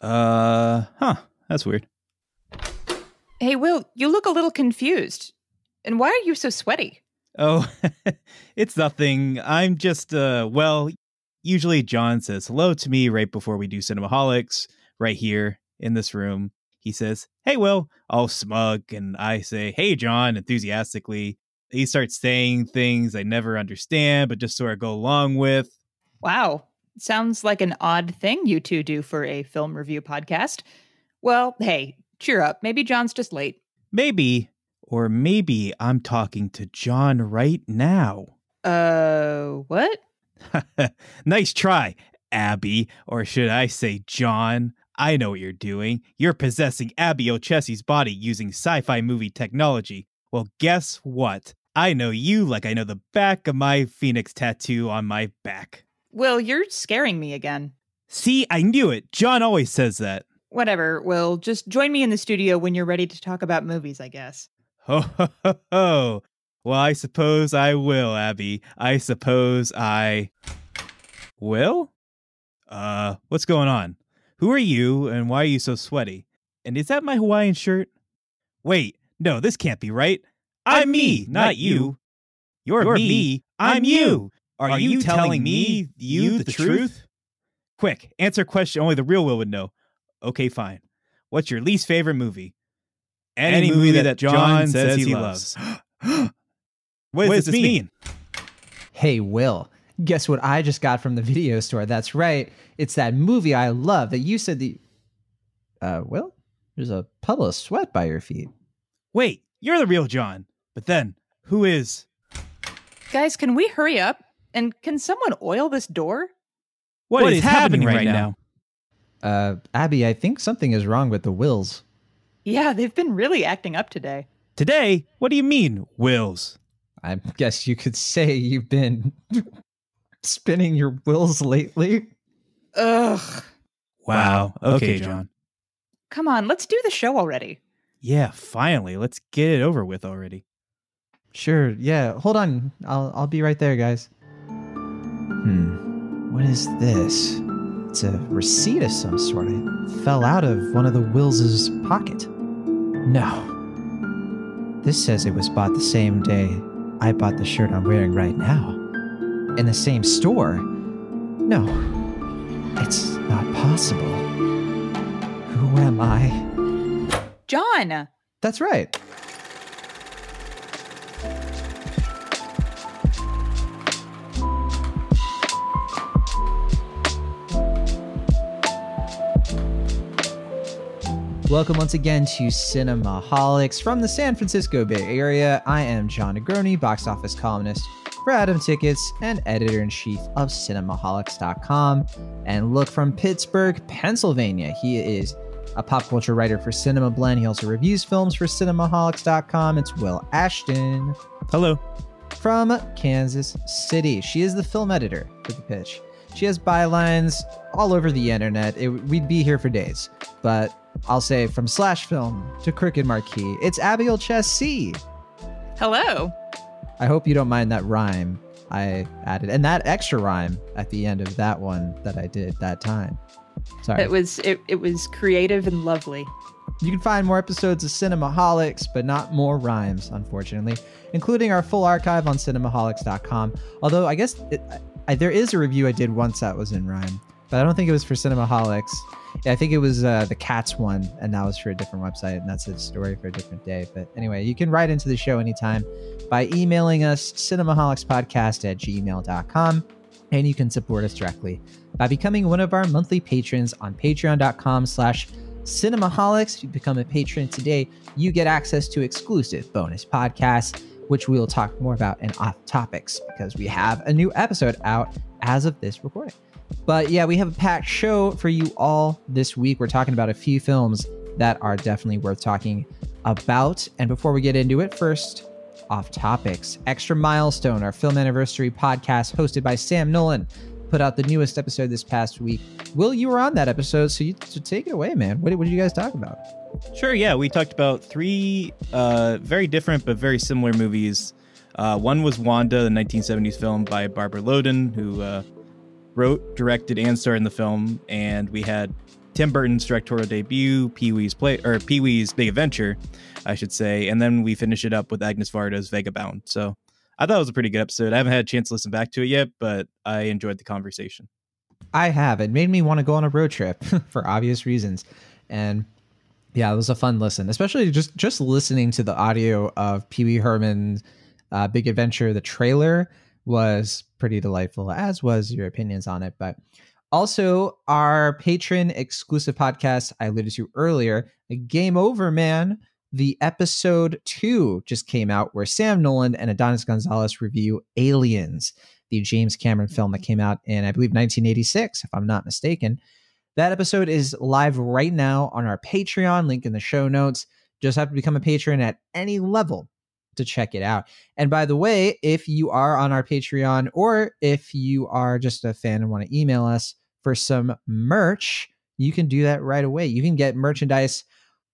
Uh, huh. That's weird. Hey, Will, you look a little confused. And why are you so sweaty? Oh, it's nothing. I'm just, uh, well, usually John says hello to me right before we do Cinemaholics, right here in this room. He says, Hey, Will, all smug. And I say, Hey, John, enthusiastically. He starts saying things I never understand, but just sort of go along with. Wow. Sounds like an odd thing you two do for a film review podcast. Well, hey, cheer up. Maybe John's just late. Maybe, or maybe I'm talking to John right now. Uh, what? nice try, Abby, or should I say John? I know what you're doing. You're possessing Abby Olcese body using sci fi movie technology. Well, guess what? I know you like I know the back of my phoenix tattoo on my back. Will, you're scaring me again. See, I knew it. John always says that. Whatever, Will. Just join me in the studio when you're ready to talk about movies, I guess. Ho, ho, ho, ho. Well, I suppose I will, Abby. I suppose I will? Uh, what's going on? Who are you and why are you so sweaty? And is that my Hawaiian shirt? Wait, no, this can't be right. I'm me, not you. You're, You're me, me, I'm you. Are, are you, you telling me you the, the truth? truth? Quick, answer question only the real Will would know. Okay, fine. What's your least favorite movie? Any, Any movie, movie, that, John, John says he loves. what, what does this mean? mean? Hey, Will. Guess what I just got from the video store? That's right. It's that movie I love that you said the. Uh, Will, there's a puddle of sweat by your feet. Wait, you're the real John. But then, who is? Guys, can we hurry up? And can someone oil this door? what, what is, is, happening, happening right, now? now? Uh, Abby, I think something is wrong with the Wills. Yeah, they've been really acting up today. Today? What do you mean, Wills? I guess you could say you've been spinning your wills lately. Ugh. Wow. Okay, okay John. Come on, let's do the show already. Yeah, finally. Let's get it over with already. Sure. Yeah. Hold on. I'll I'll be right there, guys. Hmm. What is this? It's a receipt of some sort. It fell out of one of the Wills's pocket. No. This says it was bought the same day I bought the shirt I'm wearing right now. In the same store? No. It's not possible. Who am I? John! That's right. Welcome once again to Cinemaholics from the San Francisco Bay Area. I am John Negroni, box office columnist for Atom Tickets and editor in chief of Cinemaholics.com. And look from Pittsburgh, Pennsylvania. He is a pop culture writer for Cinema Blend. He also reviews films for Cinemaholics.com. It's Will Ashton. Hello. From Kansas City. She is the film editor for The Pitch. She has bylines all over the internet. It, we'd be here for days. But I'll say from Slash Film to Crooked Marquee, it's Abigail Olcese. Hello. I hope you don't mind that rhyme I added and that extra rhyme at the end of that one that I did that time. Sorry. It was it, it was creative and lovely. You can find more episodes of Cinemaholics, but not more rhymes, unfortunately, including our full archive on cinemaholics.com. Although I guess it, I, there is a review I did once that was in rhyme, but I don't think it was for Cinemaholics. Yeah, I think it was uh, the Cats one, and that was for a different website, and that's a story for a different day. But anyway, you can write into the show anytime by emailing us cinemaholicspodcast at gmail.com, and you can support us directly by becoming one of our monthly patrons on patreon.com slash cinemaholics. If you become a patron today, you get access to exclusive bonus podcasts, which we will talk more about in off topics because we have a new episode out as of this recording. But yeah, we have a packed show for you all this week. We're talking about a few films that are definitely worth talking about. And before we get into it, first, off topics. Extra Milestone, our film anniversary podcast hosted by Sam Nolan, put out the newest episode this past week. Will, you were on that episode, so you so take it away, man. What, what did you guys talk about? Sure, yeah. We talked about three uh, very different but very similar movies. Uh, one was Wanda, the 1970s film by Barbara Loden, who uh, wrote, directed, and starred in the film. And we had Tim Burton's directorial debut, Pee Wee's play or Pee Wee's Big Adventure, I should say, and then we finish it up with Agnes Varda's Vagabond. So I thought it was a pretty good episode. I haven't had a chance to listen back to it yet, but I enjoyed the conversation. I have. It made me want to go on a road trip for obvious reasons. And yeah, it was a fun listen, especially just just listening to the audio of Pee Wee Herman's uh, Big Adventure. The trailer was pretty delightful, as was your opinions on it. But also, our patron exclusive podcast I alluded to earlier, Game Over Man, the episode two just came out where Sam Nolan and Adonis Gonzalez review Aliens, the James Cameron film that came out in, I believe, 1986, if I'm not mistaken. That episode is live right now on our Patreon, link in the show notes. Just have to become a patron at any level to check it out. And by the way, if you are on our Patreon or if you are just a fan and want to email us for some merch, you can do that right away. You can get merchandise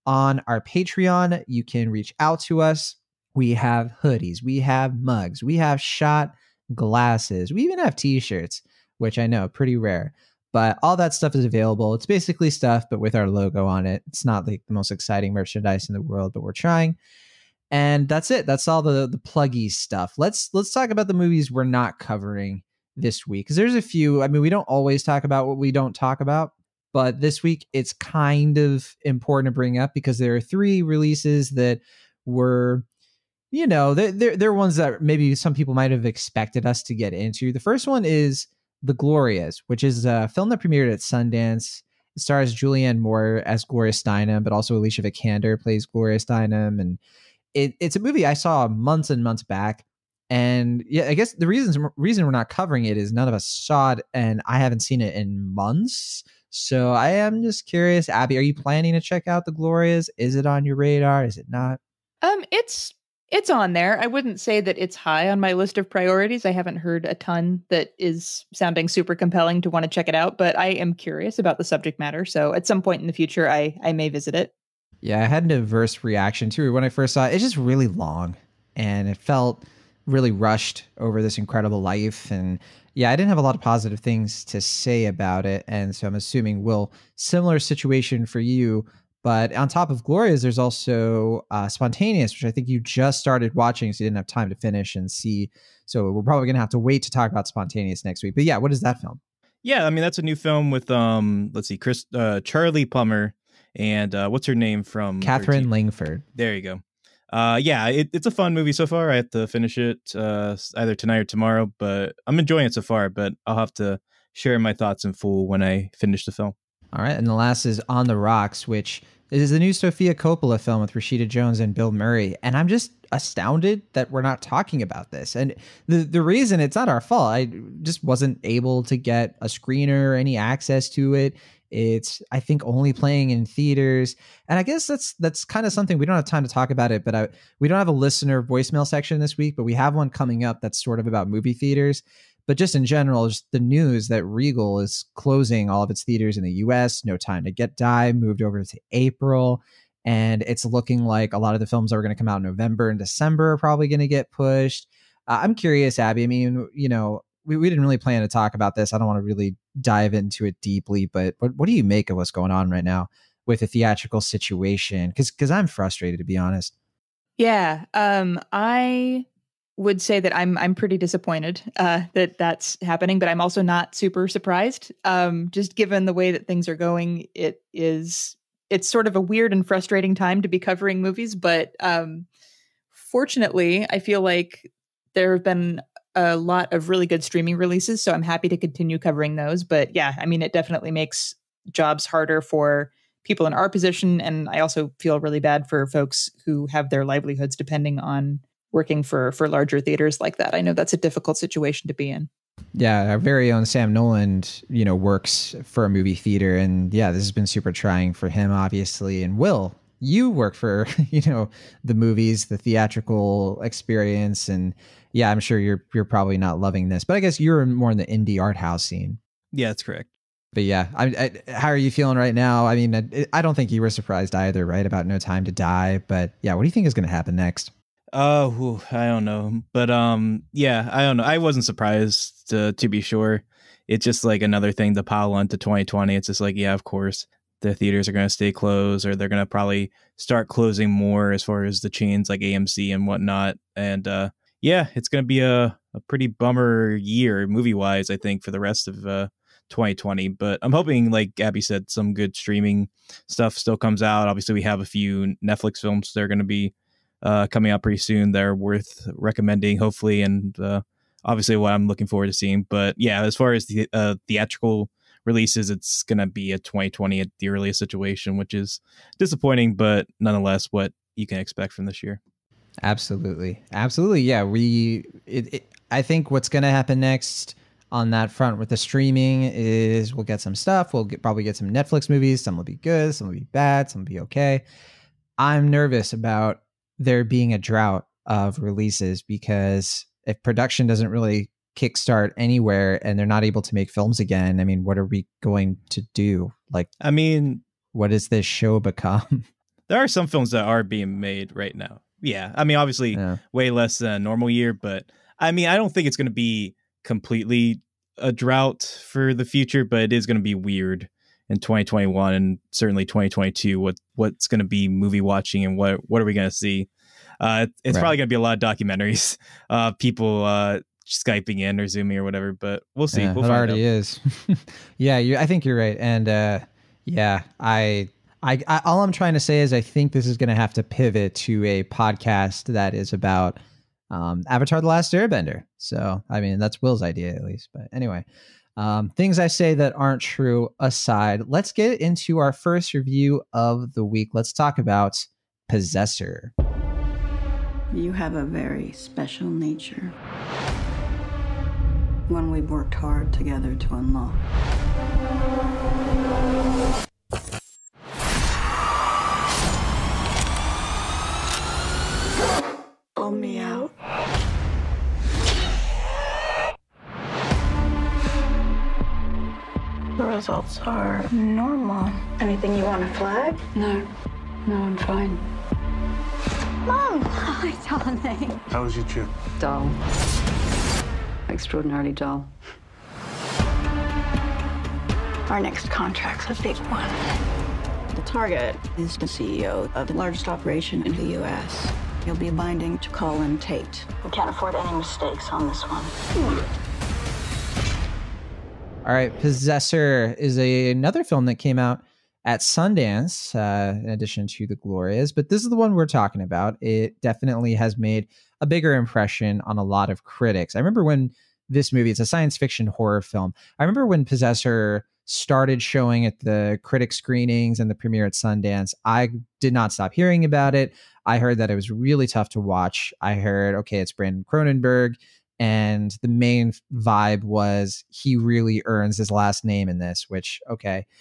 on our Patreon. You can reach out to us. We have hoodies, we have mugs, we have shot glasses, we even have t shirts, which I know pretty rare. But all that stuff is available. It's basically stuff, but with our logo on it. It's not like the most exciting merchandise in the world, but we're trying. And that's it. That's all the the pluggy stuff. Let's let's talk about the movies we're not covering this week because there's a few. I mean, we don't always talk about what we don't talk about, but this week it's kind of important to bring up because there are three releases that were you know they're, they're, they're ones that maybe some people might have expected us to get into the first one is the glorias which is a film that premiered at sundance it stars julianne moore as gloria steinem but also alicia vikander plays gloria steinem and it, it's a movie i saw months and months back and yeah i guess the reasons reason we're not covering it is none of us saw it and i haven't seen it in months so I am just curious, Abby, are you planning to check out the Glorias? Is it on your radar? Is it not? Um, it's it's on there. I wouldn't say that it's high on my list of priorities. I haven't heard a ton that is sounding super compelling to want to check it out, but I am curious about the subject matter. So at some point in the future, I I may visit it. Yeah, I had an adverse reaction to it when I first saw it. It's just really long, and it felt really rushed over this incredible life and yeah, I didn't have a lot of positive things to say about it, and so I'm assuming will similar situation for you. But on top of Glorias, there's also uh, Spontaneous, which I think you just started watching, so you didn't have time to finish and see. So we're probably gonna have to wait to talk about Spontaneous next week. But yeah, what is that film? Yeah, I mean that's a new film with um, let's see, Chris, uh, Charlie Plummer, and uh, what's her name from Katherine Langford. There you go uh, yeah, it, it's a fun movie so far. I have to finish it uh, either tonight or tomorrow, but I'm enjoying it so far. But I'll have to share my thoughts in full when I finish the film. All right, and the last is On the Rocks, which is the new Sofia Coppola film with Rashida Jones and Bill Murray, and I'm just astounded that we're not talking about this. And the the reason it's not our fault. I just wasn't able to get a screener or any access to it. It's I think only playing in theaters, and I guess that's that's kind of something we don't have time to talk about it. But I, we don't have a listener voicemail section this week, but we have one coming up that's sort of about movie theaters. But just in general, just the news that Regal is closing all of its theaters in the U.S. No Time to Get Die moved over to April, and it's looking like a lot of the films that were going to come out in November and December are probably going to get pushed. Uh, I'm curious, Abby. I mean, you know, we, we didn't really plan to talk about this. I don't want to really dive into it deeply, but what, what do you make of what's going on right now with the theatrical situation? Because because I'm frustrated to be honest. Yeah, um, I would say that I'm I'm pretty disappointed uh, that that's happening, but I'm also not super surprised. Um, just given the way that things are going, it is it's sort of a weird and frustrating time to be covering movies. But um, fortunately, I feel like there have been a lot of really good streaming releases, so I'm happy to continue covering those. But yeah, I mean, it definitely makes jobs harder for people in our position, and I also feel really bad for folks who have their livelihoods depending on working for for larger theaters like that. I know that's a difficult situation to be in. Yeah, our very own Sam Nolan, you know, works for a movie theater, and yeah, this has been super trying for him, obviously. And Will, you work for you know the movies, the theatrical experience, and yeah, I'm sure you're you're probably not loving this, but I guess you're more in the indie art house scene. Yeah, that's correct. But yeah, I, I, how are you feeling right now? I mean, I, I, don't think you were surprised either, right? About No Time to Die, but yeah, what do you think is going to happen next? Oh, uh, I don't know, but um, yeah, I don't know. I wasn't surprised to to be sure. It's just like another thing to pile onto 2020. It's just like, yeah, of course. the theaters are going to stay closed or they're going to probably start closing more as far as the chains like AMC and whatnot. And uh, yeah, it's going to be a, a pretty bummer year movie wise, I think, for the rest of uh, 2020. But I'm hoping, like Abby said, some good streaming stuff still comes out. Obviously, we have a few Netflix films that are going to be uh, coming out pretty soon. They're worth recommending, hopefully, and uh, obviously what I'm looking forward to seeing. But yeah, as far as the uh, theatrical releases, it's going to be a 2020 at the earliest situation, which is disappointing, but nonetheless, what you can expect from this year. Absolutely, absolutely. Yeah, we. It, it, I think what's going to happen next on that front with the streaming is we'll get some stuff. We'll get, probably get some Netflix movies. Some will be good. Some will be bad. Some will be okay. I'm nervous about there being a drought of releases because if production doesn't really kickstart anywhere and they're not able to make films again, I mean, what are we going to do? Like, I mean, what does this show become? there are some films that are being made right now. Yeah. I mean, obviously, yeah. way less than a normal year, but I mean, I don't think it's going to be completely a drought for the future, but it is going to be weird in 2021 and certainly 2022. What what's going to be movie watching and what what are we going to see? Uh, it's right. probably going to be a lot of documentaries, uh, people uh, skyping in or zooming or whatever. But we'll see. Yeah, we'll it already out. is. yeah, you, I think you're right, and uh, yeah, I I, I, all I'm trying to say is I think this is going to have to pivot to a podcast that is about um, Avatar: The Last Airbender. So I mean that's Will's idea at least. But anyway, um, things I say that aren't true aside, let's get into our first review of the week. Let's talk about Possessor. You have a very special nature. One we've worked hard together to unlock. Pull me out. The results are normal. Anything you want to flag? No. No, I'm fine. Mom! Hi, darling. How was your trip? Dull. Extraordinarily dull. Our next contract's a big one. The target is the CEO of the largest operation in the U.S. You'll be binding to Colin Tate. We can't afford any mistakes on this one. All right, Possessor is a, another film that came out at Sundance, uh, in addition to the Glorias, but this is the one we're talking about. It definitely has made a bigger impression on a lot of critics. I remember when this movie, it's a science fiction horror film. I remember when Possessor started showing at the critic screenings and the premiere at Sundance. I did not stop hearing about it. I heard that it was really tough to watch. I heard, okay, it's Brandon Cronenberg. And the main vibe was he really earns his last name in this, which, okay.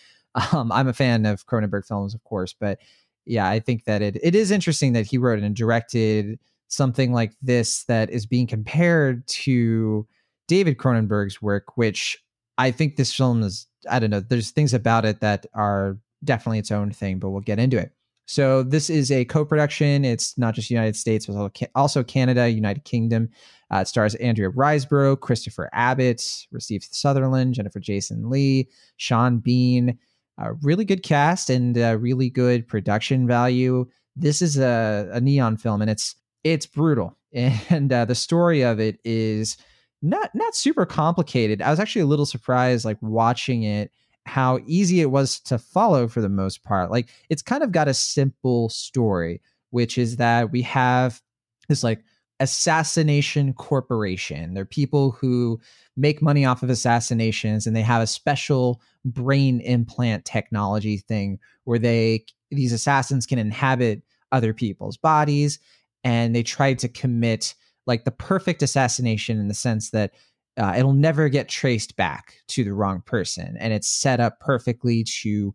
Um, I'm a fan of Cronenberg films, of course, but yeah, I think that it, it is interesting that he wrote and directed something like this that is being compared to David Cronenberg's work, which I think this film is, I don't know, there's things about it that are definitely its own thing, but we'll get into it. So this is a co-production. It's not just United States, but also Canada, United Kingdom. Uh, it stars Andrea Riseborough, Christopher Abbott, Kiefer Sutherland, Jennifer Jason Lee, Sean Bean. A really good cast and really good production value. This is a, a, neon film, and it's it's brutal. And uh, the story of it is not not super complicated. I was actually a little surprised, like watching it how easy it was to follow for the most part. Like it's kind of got a simple story, which is that we have this like assassination corporation. They're people who make money off of assassinations and they have a special brain implant technology thing where they these assassins can inhabit other people's bodies and they try to commit like the perfect assassination in the sense that uh, it'll never get traced back to the wrong person and it's set up perfectly to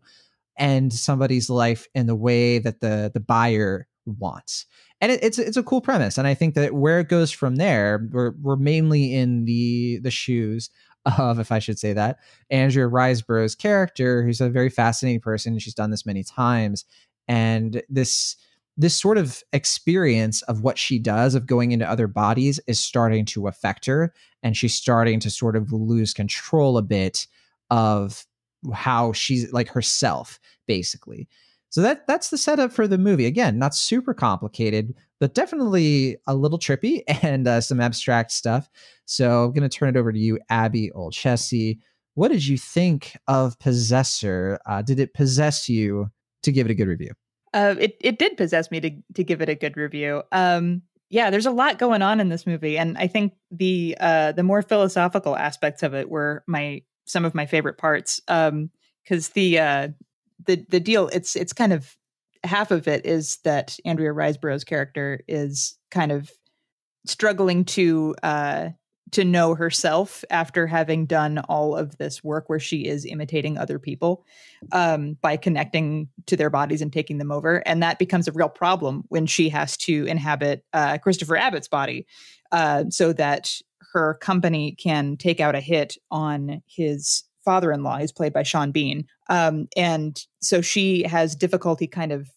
end somebody's life in the way that the the buyer wants. And it, it's it's a cool premise and i think that where it goes from there we're, we're mainly in the the shoes of if i should say that andrea riseborough's character who's a very fascinating person she's done this many times and this this sort of experience of what she does of going into other bodies is starting to affect her and she's starting to sort of lose control a bit of how she's like herself basically. So that that's the setup for the movie. Again not super complicated but definitely a little trippy and uh, some abstract stuff. So i'm going to turn it over to you abby olcese what did you think of possessor? Uh, did it possess you to give it a good review uh, it it did possess me to to give it a good review. Um, yeah, there's a lot going on in this movie, and I think the uh, the more philosophical aspects of it were my some of my favorite parts. Um, because the uh, the the deal it's it's kind of half of it is that Andrea Riseborough's character is kind of struggling to uh to know herself after having done all of this work where she is imitating other people um, by connecting to their bodies and taking them over. And that becomes a real problem when she has to inhabit uh, Christopher Abbott's body uh, so that her company can take out a hit on his father in law, who's played by Sean Bean. Um, and so she has difficulty kind of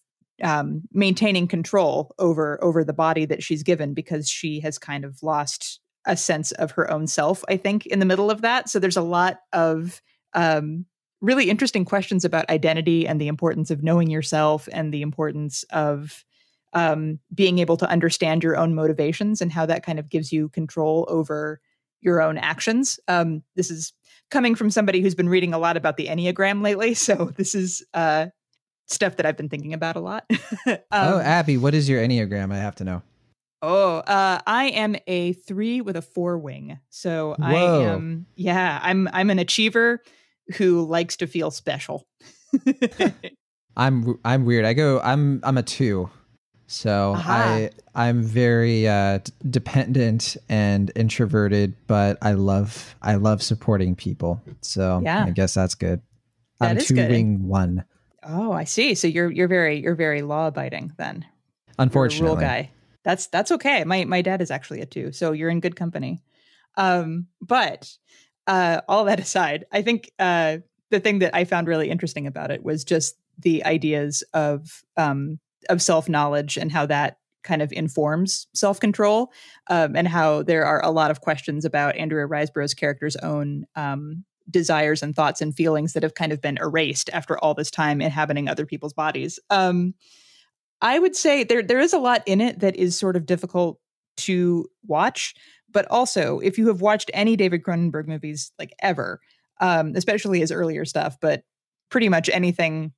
um, maintaining control over over the body that she's given because she has kind of lost a sense of her own self, I think, in the middle of that. So there's a lot of um, really interesting questions about identity and the importance of knowing yourself and the importance of um, being able to understand your own motivations and how that kind of gives you control over your own actions. Um, this is coming from somebody who's been reading a lot about the Enneagram lately. So this is uh, stuff that I've been thinking about a lot. um, oh, Abby, what is your Enneagram? I have to know. Oh, uh, I am a three with a four wing. So Whoa. I am, yeah, I'm I'm an achiever who likes to feel special. I'm I'm weird. I go. I'm I'm a two. So. I I'm very uh, d- dependent and introverted, but I love I love supporting people. So Yeah. I guess that's good. That I'm two good. wing one. Oh, I see. So you're you're very you're very law abiding then. You're a Unfortunately, rule guy. That's that's okay. My my dad is actually a two, so you're in good company. Um, but uh, all that aside, I think uh, the thing that I found really interesting about it was just the ideas of um, of self knowledge and how that kind of informs self control, um, and how there are a lot of questions about Andrea Riseborough's character's own um, desires and thoughts and feelings that have kind of been erased after all this time inhabiting other people's bodies. Um, I would say there there is a lot in it that is sort of difficult to watch, but also if you have watched any David Cronenberg movies like ever, um, especially his earlier stuff, but pretty much anything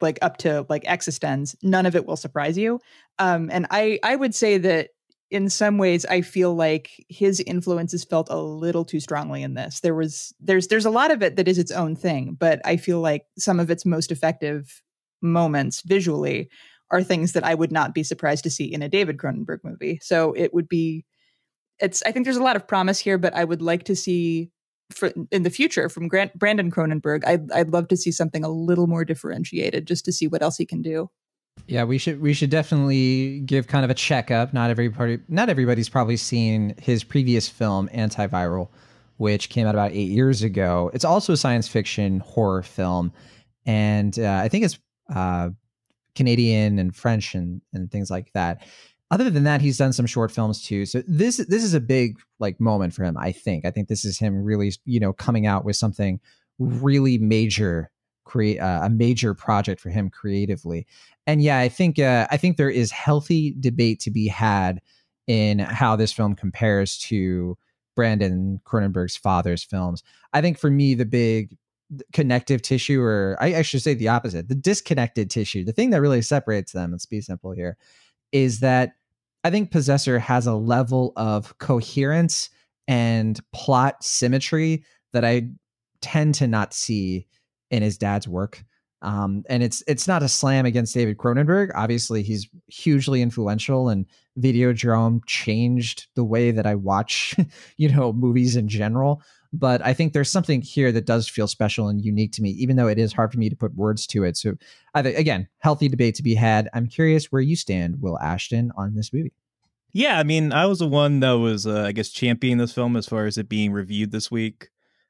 like up to like Existenz, none of it will surprise you. Um, and I I would say that in some ways I feel like his influences felt a little too strongly in this. There was there's there's a lot of it that is its own thing, but I feel like some of its most effective moments visually are things that I would not be surprised to see in a David Cronenberg movie. So it would be it's I think there's a lot of promise here, but I would like to see for, in the future from Grant, Brandon Cronenberg. I'd I'd love to see something a little more differentiated just to see what else he can do. Yeah, we should we should definitely give kind of a checkup. Not everybody not everybody's probably seen his previous film Antiviral, which came out about 8 years ago. It's also a science fiction horror film and uh, I think it's uh, Canadian and French and and things like that. Other than that, he's done some short films too. So this this is a big like moment for him. I think. I think this is him really you know coming out with something really major, create uh, a major project for him creatively. And yeah, I think uh, I think there is healthy debate to be had in how this film compares to Brandon Cronenberg's father's films. I think for me, the big connective tissue, or I, I should say the opposite, the disconnected tissue, the thing that really separates them, let's be simple here, is that I think Possessor has a level of coherence and plot symmetry that I tend to not see in his dad's work. Um, and it's it's not a slam against David Cronenberg. Obviously, he's hugely influential, and Videodrome changed the way that I watch, you know, movies in general. But I think there's something here that does feel special and unique to me, even though it is hard for me to put words to it. So, I think again, healthy debate to be had. I'm curious where you stand, Will Ashton, on this movie. Yeah, I mean, I was the one that was, uh, I guess, championing this film as far as it being reviewed this week,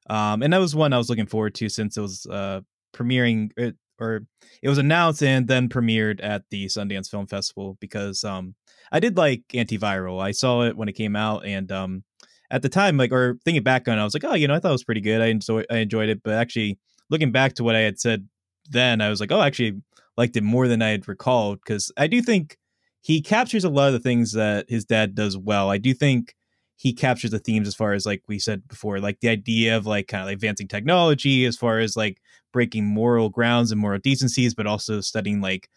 um, and that was one I was looking forward to since it was uh, premiering it, or it was announced and then premiered at the Sundance Film Festival because um, I did like Antiviral. I saw it when it came out, and um, at the time, like, or thinking back on, it, I was like, oh, you know, I thought it was pretty good. I enjoyed, I enjoyed it, but actually looking back to what I had said then, I was like, oh, I actually liked it more than I had recalled because I do think he captures a lot of the things that his dad does well. I do think he captures the themes as far as like we said before, like the idea of like kind of like advancing technology, as far as like breaking moral grounds and moral decencies, but also studying like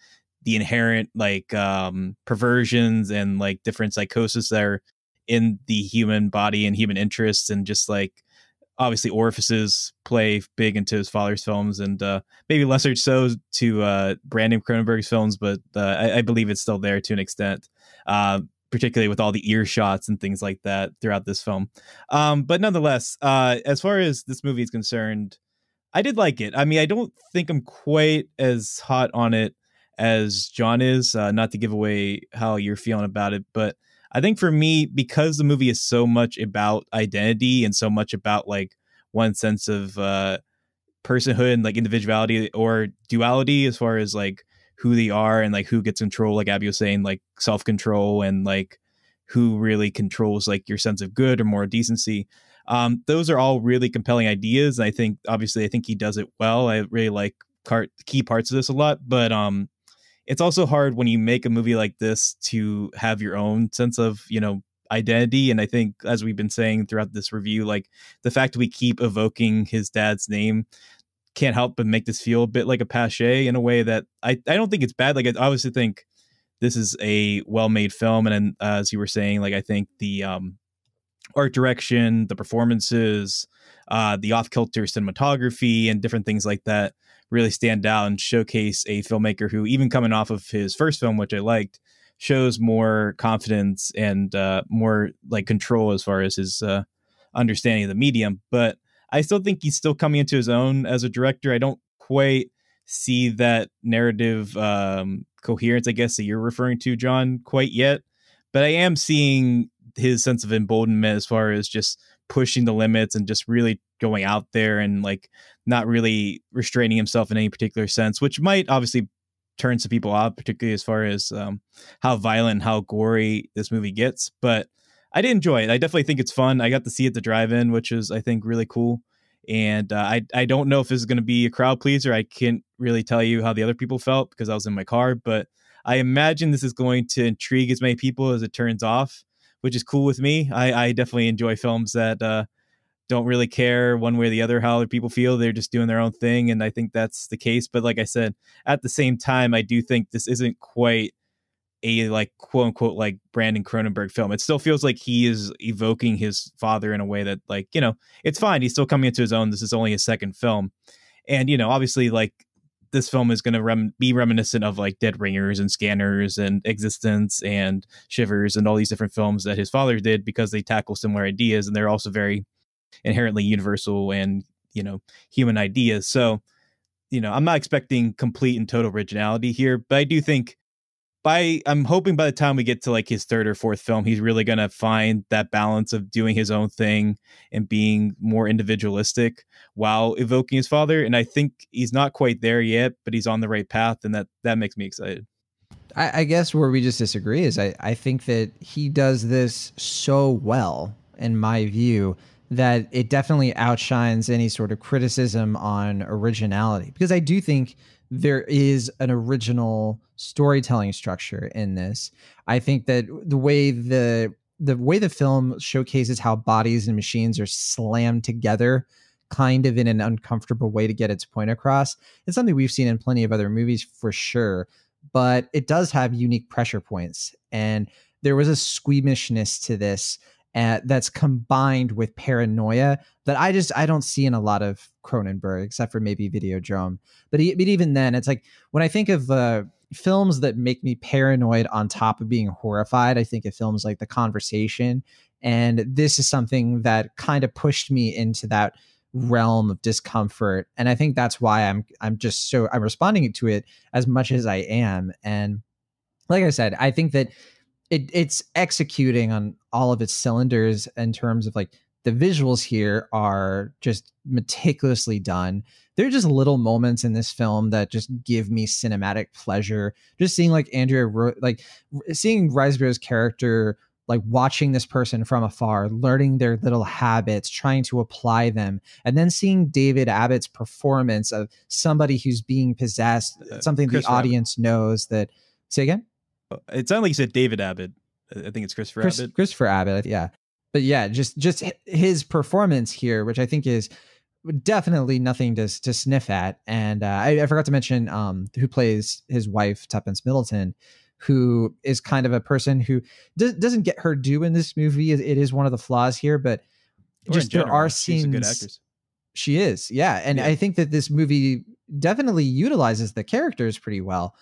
the inherent like um perversions and like different psychosis that are in the human body and human interests and just like obviously orifices play big into his father's films and uh, maybe lesser so to uh, Brandon Cronenberg's films, but uh, I, I, believe it's still there to an extent, uh, particularly with all the ear shots and things like that throughout this film. Um, but nonetheless, uh, as far as this movie is concerned, I did like it. I mean, I don't think I'm quite as hot on it as John is, uh, not to give away how you're feeling about it, but I think for me, because the movie is so much about identity and so much about like one sense of uh, personhood and like individuality or duality as far as like who they are and like who gets control, like Abby was saying, like self control and like who really controls like your sense of good or more decency. Um, those are all really compelling ideas. And I think obviously I think he does it well. I really like part, key parts of this a lot, but um, it's also hard when you make a movie like this to have your own sense of you know identity and i think as we've been saying throughout this review like the fact we keep evoking his dad's name can't help but make this feel a bit like a pache in a way that i i don't think it's bad. Like i obviously think this is a well-made film and uh, as you were saying like i think the um art direction the performances uh the off-kilter cinematography and different things like that really stand out and showcase a filmmaker who, even coming off of his first film, which I liked, shows more confidence and uh, more like control as far as his uh, understanding of the medium. But I still think he's still coming into his own as a director. I don't quite see that narrative um, coherence, I guess, that you're referring to, John, quite yet. But I am seeing his sense of emboldenment as far as just pushing the limits and just really going out there and like not really restraining himself in any particular sense, which might obviously turn some people off, particularly as far as um, how violent, how gory this movie gets. But I did enjoy it. I definitely think it's fun. I got to see it at the drive-in, which is I think really cool. And uh, I I don't know if this is going to be a crowd pleaser. I can't really tell you how the other people felt because I was in my car, but I imagine this is going to intrigue as many people as it turns off which is cool with me. I, I definitely enjoy films that uh, don't really care one way or the other how other people feel. They're just doing their own thing, and I think that's the case. But like I said, at the same time, I do think this isn't quite a like quote unquote like Brandon Cronenberg film. It still feels like he is evoking his father in a way that like you know it's fine. He's still coming into his own. This is only his second film, and you know obviously like this film is going to rem- be reminiscent of like Dead Ringers and Scanners and Existenz and Shivers and all these different films that his father did because they tackle similar ideas and they're also very inherently universal and you know human ideas. So you know I'm not expecting complete and total originality here, but I do think by I'm hoping by the time we get to like his third or fourth film, he's really gonna find that balance of doing his own thing and being more individualistic while evoking his father. And I think he's not quite there yet, but he's on the right path, and that that makes me excited. I, I guess where we just disagree is I, I think that he does this so well, in my view, that it definitely outshines any sort of criticism on originality. Because I do think there is an original storytelling structure in this. I think that the way the the way the film showcases how bodies and machines are slammed together kind of in an uncomfortable way to get its point across. It's something we've seen in plenty of other movies for sure, but it does have unique pressure points and there was a squeamishness to this uh, that's combined with paranoia that I just I don't see in a lot of Cronenberg, except for maybe Videodrome. But, he, but even then, it's like when I think of uh, films that make me paranoid on top of being horrified, I think of films like The Conversation, and this is something that kind of pushed me into that realm of discomfort. And i think that's why i'm i'm just so i'm responding to it as much as i am. And like i said i think that it it's executing on all of its cylinders in terms of like the visuals here are just meticulously done. There are just little moments in this film that just give me cinematic pleasure. Just seeing like Andrea, like seeing Riseborough's character like watching this person from afar, learning their little habits, trying to apply them, and then seeing David Abbott's performance of somebody who's being possessed, Uh, something Chris the audience knows that. Say again? It sounded like you said David Abbott. I think it's Christopher Chris, Abbott. Christopher Abbott, yeah. But yeah, just just his performance here, which I think is definitely nothing to to sniff at. And uh, I, I forgot to mention um, who plays his wife, Tuppence Middleton, who is kind of a person who do, doesn't get her due in this movie. It, is one of the flaws here, but Or just there general, are she's a good scenes. She is, yeah. And Yeah. I think that this movie definitely utilizes the characters pretty well,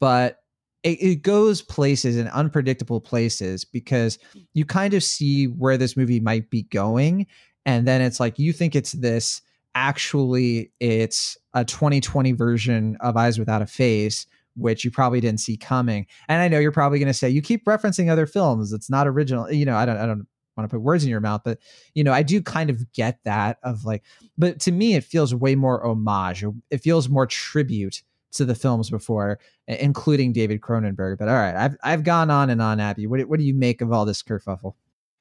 but it, it goes places and unpredictable places because you kind of see where this movie might be going. And then it's like you think it's this, actually, it's a 2020 version of Eyes Without a Face. Which you probably didn't see coming, and I know you're probably going to say you keep referencing other films. It's not original, you know. I don't, I don't want to put words in your mouth, but you know, I do kind of get that of like, but to me, it feels way more homage. It feels more tribute to the films before, including David Cronenberg. But all right, I've I've gone on and on, Abby. What what do you make of all this kerfuffle?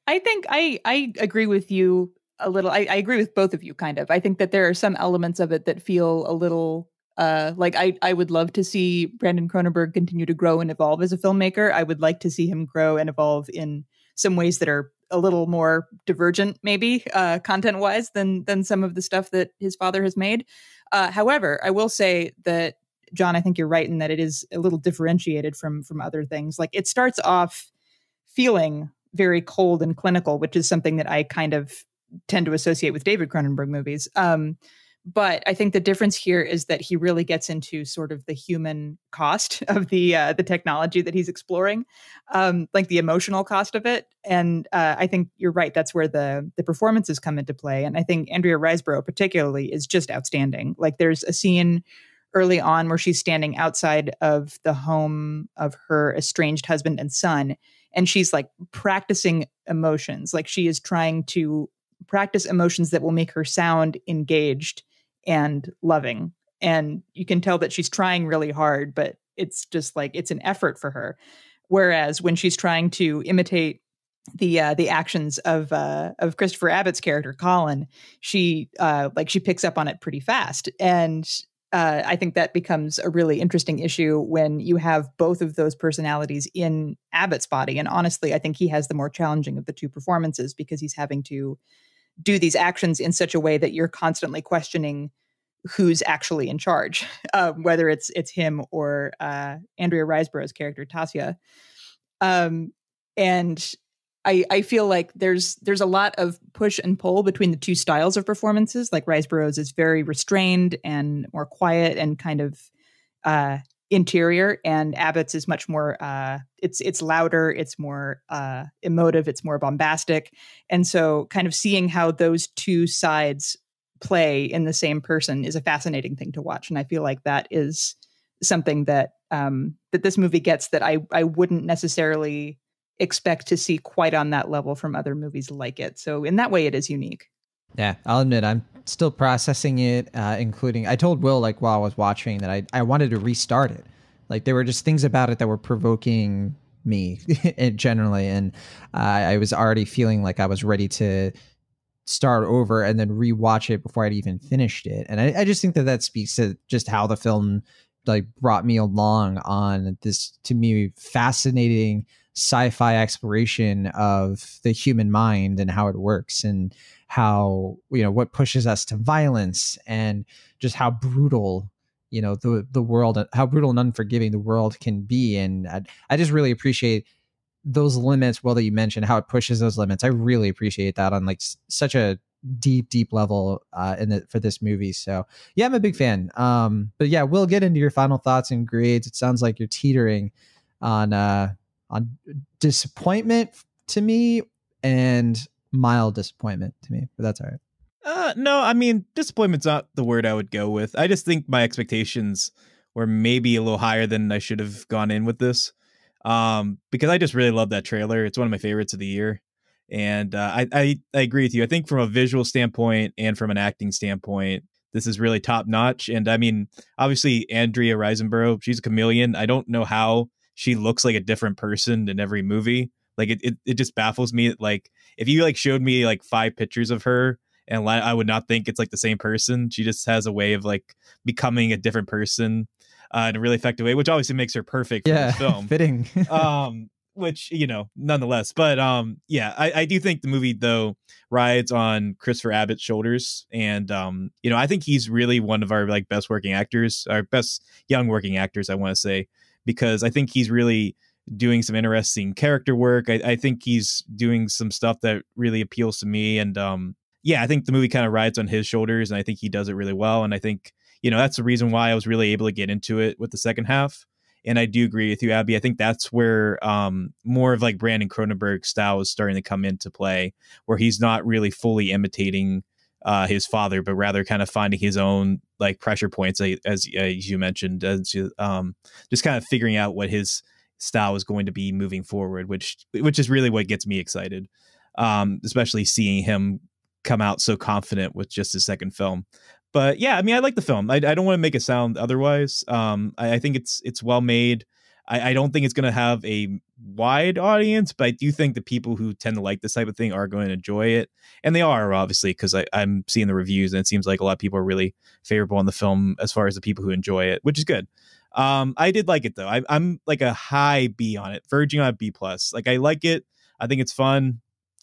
I think I I agree with you a little. I, I agree with both of you, kind of. I think that there are some elements of it that feel a little uh like I I would love to see Brandon Cronenberg continue to grow and evolve as a filmmaker. I would like to see him grow and evolve in some ways that are a little more divergent, maybe uh, content wise than than some of the stuff that his father has made. Uh, however, I will say that John, I think you're right in that it is a little differentiated from from other things. Like it starts off feeling very cold and clinical, which is something that I kind of tend to associate with David Cronenberg movies. Um, but I think the difference here is that he really gets into sort of the human cost of the uh, the technology that he's exploring, um, like the emotional cost of it. And uh, I think you're right. That's where the the performances come into play. And I think Andrea Riseborough particularly is just outstanding. Like there's a scene early on where she's standing outside of the home of her estranged husband and son and she's like practicing emotions. Like she is trying to practice emotions that will make her sound engaged and loving. And you can tell that she's trying really hard but it's just like it's an effort for her. Whereas when she's trying to imitate the uh, the actions of uh, of Christopher Abbott's character Colin, she uh, like she picks up on it pretty fast, and uh, I think that becomes a really interesting issue when you have both of those personalities in Abbott's body. And honestly, I think he has the more challenging of the two performances because he's having to do these actions in such a way that you're constantly questioning who's actually in charge, uh, whether it's it's him or uh, Andrea Riseborough's character Tasya. Um, and I, I feel like there's there's a lot of push and pull between the two styles of performances. Like Riseborough's is very restrained and more quiet and kind of uh, interior, and Abbott's is much more uh, it's it's louder, it's more uh, emotive, it's more bombastic, and so kind of seeing how those two sides play in the same person is a fascinating thing to watch, and I feel like that is something that um, that this movie gets that I I wouldn't necessarily expect to see quite on that level from other movies like it. So in that way, it is unique. Yeah, I'll admit I'm still processing it, uh, including I told Will like while I was watching that I I wanted to restart it. Like there were just things about it that were provoking me generally, and uh, I was already feeling like I was ready to start over and then rewatch it before I'd even finished it. And I, I just think that that speaks to just how the film like brought me along on this to me fascinating sci-fi exploration of the human mind and how it works and how you know what pushes us to violence and just how brutal you know the the world how brutal and unforgiving the world can be. And I, I just really appreciate those limits. Well that you mentioned how it pushes those limits. I really appreciate that on like s- such a deep deep level uh in the for this movie. So yeah i'm a big fan. Um but yeah we'll get into your final thoughts and grades. It sounds like you're teetering on uh on disappointment to me and mild disappointment to me but that's all right Uh, no, I mean, disappointment's not the word I would go with. I just think my expectations were maybe a little higher than I should have gone in with this. Um, because I just really love that trailer. It's one of my favorites of the year. And uh, I, I I agree with you. I think from a visual standpoint and from an acting standpoint, this is really top notch. And I mean, obviously Andrea Riseborough, she's a chameleon. I don't know how she looks like a different person in every movie, Like it, it, it just baffles me. Like if you like showed me like five pictures of her and I would not think it's like the same person. She just has a way of like becoming a different person uh, in a really effective way, which obviously makes her perfect yeah, for film. fitting. um, which you know, nonetheless, but um, yeah, I, I do think the movie though rides on Christopher Abbott's shoulders, and um, you know, I think he's really one of our like best working actors, our best young working actors, I want to say, because I think he's really doing some interesting character work. I, I think he's doing some stuff that really appeals to me, and um, yeah, I think the movie kind of rides on his shoulders, and I think he does it really well. And I think you know that's the reason why I was really able to get into it with the second half. And I do agree with you, Abby. I think that's where um, more of like Brandon Cronenberg style is starting to come into play, where he's not really fully imitating uh, his father, but rather kind of finding his own like pressure points, as, as you mentioned, as um, just kind of figuring out what his style is going to be moving forward, which which is really what gets me excited, um, especially seeing him come out so confident with just his second film. But yeah, I mean, I like the film. I, I don't want to make it sound otherwise. Um, I, I think it's it's well made. I, I don't think it's going to have a wide audience, but I do think the people who tend to like this type of thing are going to enjoy it, and they are obviously because I'm seeing the reviews and it seems like a lot of people are really favorable on the film as far as the people who enjoy it, which is good. Um, I did like it though. I, I'm like a high B on it, verging on B plus. Like I like it. I think it's fun.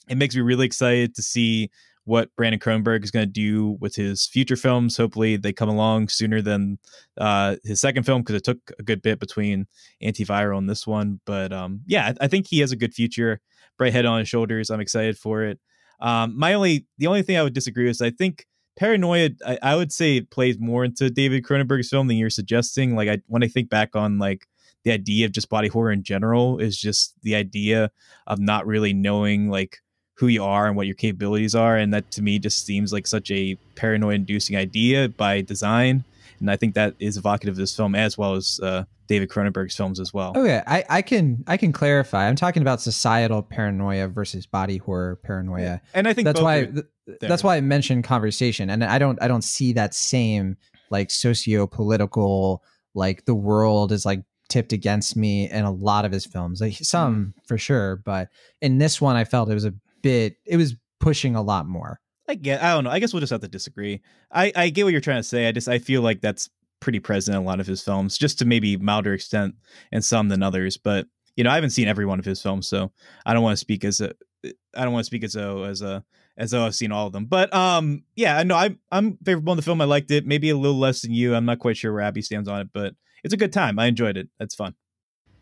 It makes me really excited to see what Brandon Cronenberg is going to do with his future films. Hopefully, they come along sooner than uh, his second film because it took a good bit between Antiviral and this one. But um, yeah, I, I, think he has a good future. Bright head on his shoulders. I'm excited for it. Um, my only the only thing I would disagree with is I think Paranoia. I, I would say it plays more into David Cronenberg's film than you're suggesting. Like I when I think back on like the idea of just body horror in general is just the idea of not really knowing like who you are and what your capabilities are. And that to me just seems like such a paranoid inducing idea by design. And I think that is evocative of this film as well as uh, David Cronenberg's films as well. Okay, I, I can I can clarify. I'm talking about societal paranoia versus body horror paranoia, and I think that's why th- that's why I mentioned conversation, and I don't I don't see that same like socio political like the world is like tipped against me in a lot of his films, like some mm. for sure, but in this one I felt it was a bit it was pushing a lot more. I get I don't know. I guess we'll just have to disagree. I I get what you're trying to say. I just I feel like that's pretty present in a lot of his films, just to maybe milder extent in some than others. But you know, I haven't seen every one of his films, so I don't want to speak as a I don't want to speak as though as a as though I've seen all of them. But um yeah, I know I'm I'm favorable in the film. I liked it. Maybe a little less than you. I'm not quite sure where Abby stands on it, but it's a good time. I enjoyed it. It's fun.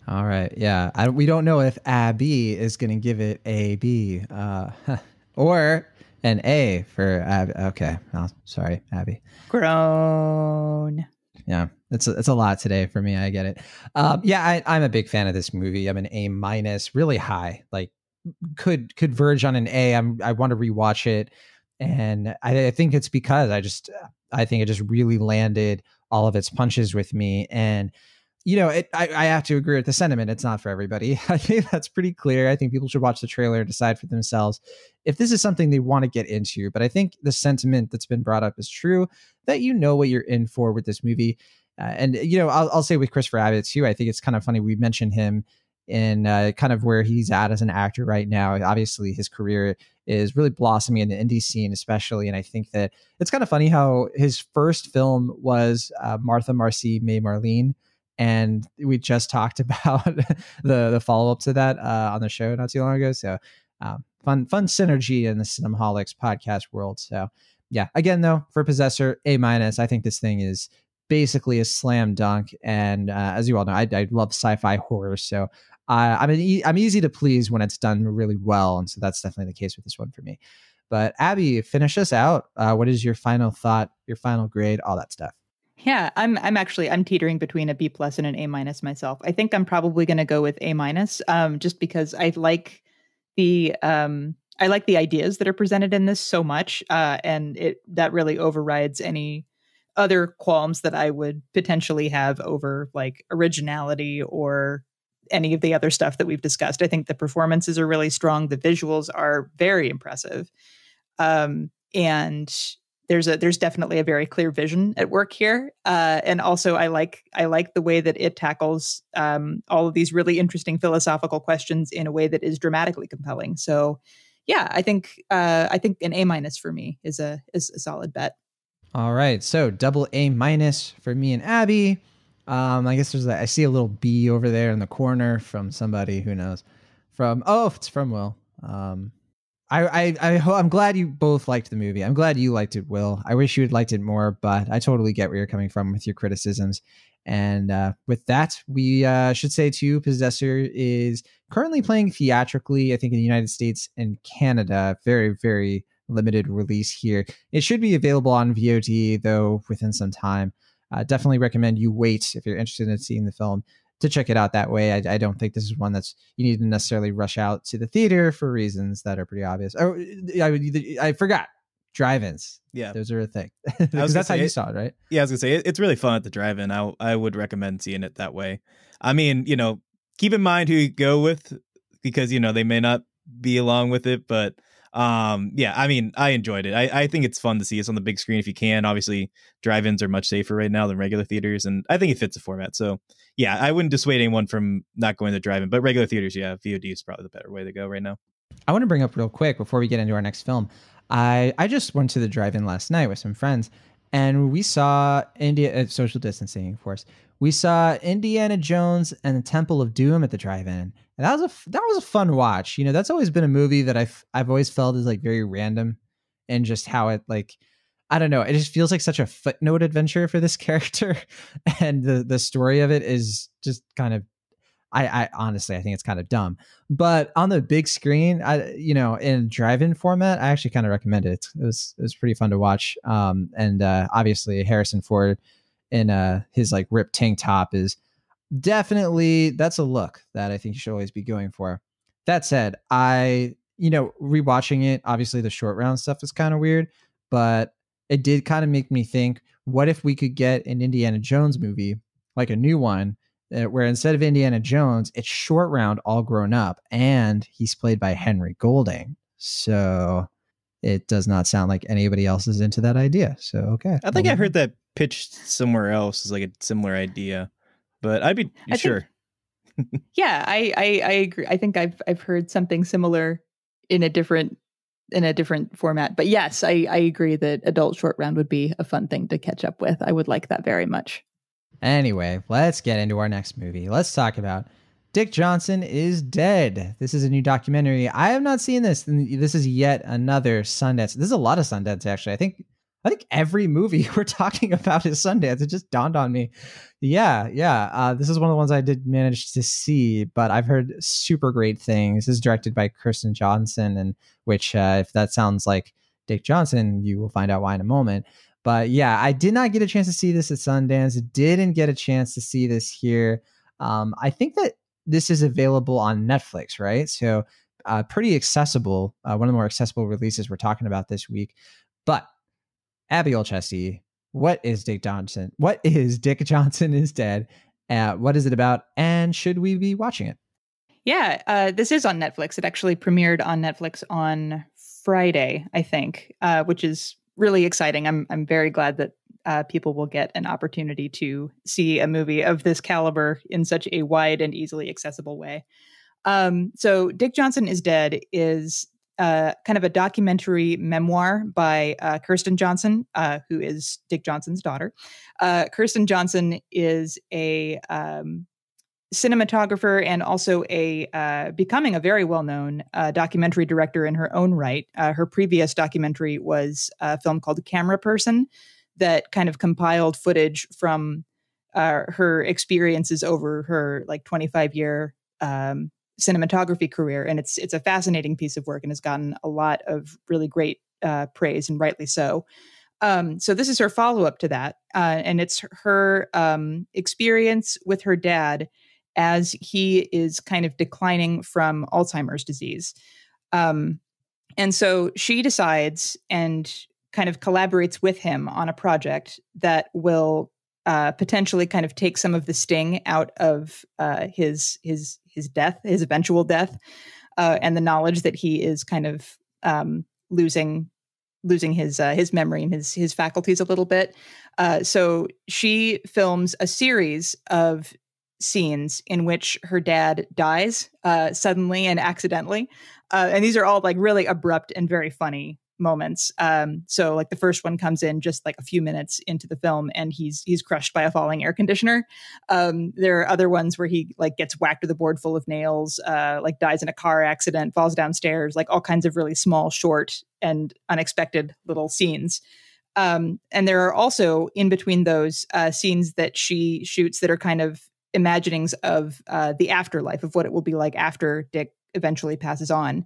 All right. Yeah. I, we don't know if Abby is going to give it a B uh, or an A for Abby. Okay. Oh, sorry, Abby. Groan. Yeah. It's a, it's a lot today for me. I get it. Um, yeah. I, I'm a big fan of this movie. I'm an A minus, really high. Like, could could verge on an A. I'm I want to rewatch it, and I, I think it's because I just I think it just really landed all of its punches with me and you know, it, I, I, have to agree with the sentiment. It's not for everybody. I think that's pretty clear. I think people should watch the trailer and decide for themselves if this is something they want to get into. But I think the sentiment that's been brought up is true that you know what you're in for with this movie. Uh, and, you know, I'll, I'll, say with Christopher Abbott too, I think it's kind of funny. We mentioned him in uh, kind of where he's at as an actor right now. Obviously, his career is really blossoming in the indie scene, especially. And I think that it's kind of funny how his first film was uh, Martha Marcy May Marlene and we just talked about the the follow up to that uh, on the show not too long ago. So um, fun fun synergy in the Cinemaholics podcast world. So yeah, again though for Possessor A minus, I think this thing is basically a slam dunk. And uh, as you all know, I, I love sci-fi horror, so uh, I'm an e- I'm easy to please when it's done really well, and so that's definitely the case with this one for me. But Abby, finish us out. Uh, what is your final thought, your final grade, all that stuff? Yeah, I'm I'm actually I'm teetering between a B plus and an A minus myself. I think I'm probably going to go with A minus, um, just because I like the um, I like the ideas that are presented in this so much, uh, and it that really overrides any other qualms that I would potentially have over like originality or any of the other stuff that we've discussed. I think the performances are really strong. The visuals are very impressive. Um, and there's a there's definitely a very clear vision at work here, uh, and also I like I like the way that it tackles um, all of these really interesting philosophical questions in a way that is dramatically compelling. So, yeah, I think uh, I think an A minus for me is a is a solid bet. All right, so double A minus for me and Abby. Um, I guess there's I see a little B over there in the corner from somebody who knows. From oh, it's from Will. Um, I I, I ho- I'm glad you both liked the movie. I'm glad you liked it, Will. I wish you had liked it more, but I totally get where you're coming from with your criticisms. And uh, with that, we uh, should say too, Possessor is currently playing theatrically. I think in the United States and Canada. Very very limited release here. It should be available on VOD though within some time. Uh, definitely recommend you wait if you're interested in seeing the film to check it out that way. I, I, don't think this is one that's you need to necessarily rush out to the theater for reasons that are pretty obvious. Oh, I, I forgot drive-ins. Yeah, those are a thing that's how you saw it, right? Yeah, I was gonna say it, it's really fun at the drive-in. I I would recommend seeing it that way. I mean, you know, keep in mind who you go with because you know they may not be along with it, but um yeah i mean i enjoyed it I, I think it's fun to see us on the big screen if you can obviously drive-ins are much safer right now than regular theaters and i think it fits the format so yeah i wouldn't dissuade anyone from not going to drive-in but regular theaters yeah vod is probably the better way to go right now. I want to bring up real quick before we get into our next film. I i just went to the drive-in last night with some friends and we saw india uh, social distancing of course. We saw indiana jones and the temple of doom at the drive-in. And that was a that was a fun watch. You know, that's always been a movie that I've I've always felt is like very random, and just how it like I don't know. It just feels like such a footnote adventure for this character, and the the story of it is just kind of. I, I honestly I think it's kind of dumb, but on the big screen, I you know in drive-in format, I actually kind of recommend it. It was it was pretty fun to watch. Um, and uh, obviously Harrison Ford in uh his like ripped tank top is definitely that's a look that I think you should always be going for. That said, I you know rewatching it, obviously the short round stuff is kind of weird, but it did kind of make me think: what if we could get an Indiana Jones movie, like a new one, uh, where instead of Indiana Jones, it's short round all grown up, and he's played by Henry Golding. So it does not sound like anybody else is into that idea. So okay, I think I heard that pitched somewhere else is like a similar idea but I'd be I sure. Think, yeah, I, I I agree. I think I've I've heard something similar in a different in a different format. But yes, I I agree that adult short round would be a fun thing to catch up with. I would like that very much. Anyway, let's get into our next movie. Let's talk about Dick Johnson is dead. This is a new documentary. I have not seen this. This is yet another Sundance. This is a lot of Sundance actually. I think I think every movie we're talking about is Sundance. It just dawned on me. Yeah, yeah. Uh, this is one of the ones I did manage to see, but I've heard super great things. This is directed by Kirsten Johnson, and which, uh, if that sounds like Dick Johnson, you will find out why in a moment. But yeah, I did not get a chance to see this at Sundance. Didn't get a chance to see this here. Um, I think that this is available on Netflix, right? So uh, pretty accessible. Uh, one of the more accessible releases we're talking about this week. But Abby Olcese, what is Dick Johnson? What is Dick Johnson is Dead? Uh, what is it about? And should we be watching it? Yeah, uh, this is on Netflix. It actually premiered on Netflix on Friday, I think, uh, which is really exciting. I'm I'm very glad that uh, people will get an opportunity to see a movie of this caliber in such a wide and easily accessible way. Um, so, Dick Johnson is Dead is uh, kind of a documentary memoir by uh, Kirsten Johnson, uh, who is Dick Johnson's daughter. Uh, Kirsten Johnson is a um, cinematographer and also a uh, becoming a very well-known uh, documentary director in her own right. her previous documentary was a film called Cameraperson that kind of compiled footage from her experiences over her like 25 year um, cinematography career, and it's it's a fascinating piece of work and has gotten a lot of really great uh, praise, and rightly so. Um, so this is her follow up to that, uh, and it's her um, experience with her dad as he is kind of declining from Alzheimer's disease. Um, and so she decides and kind of collaborates with him on a project that will uh, potentially kind of take some of the sting out of uh, his his his death, his eventual death, uh, and the knowledge that he is kind of um, losing losing his uh, his memory and his his faculties a little bit. Uh, so she films a series of scenes in which her dad dies uh, suddenly and accidentally, uh, and these are all like really abrupt and very funny moments. Um, so like the first one comes in just like a few minutes into the film, and he's he's crushed by a falling air conditioner. Um, there are other ones where he like gets whacked with a board full of nails, uh, like dies in a car accident, falls downstairs, like all kinds of really small, short, and unexpected little scenes. Um, and there are also in between those uh, scenes that she shoots that are kind of imaginings of uh, the afterlife of what it will be like after Dick eventually passes on.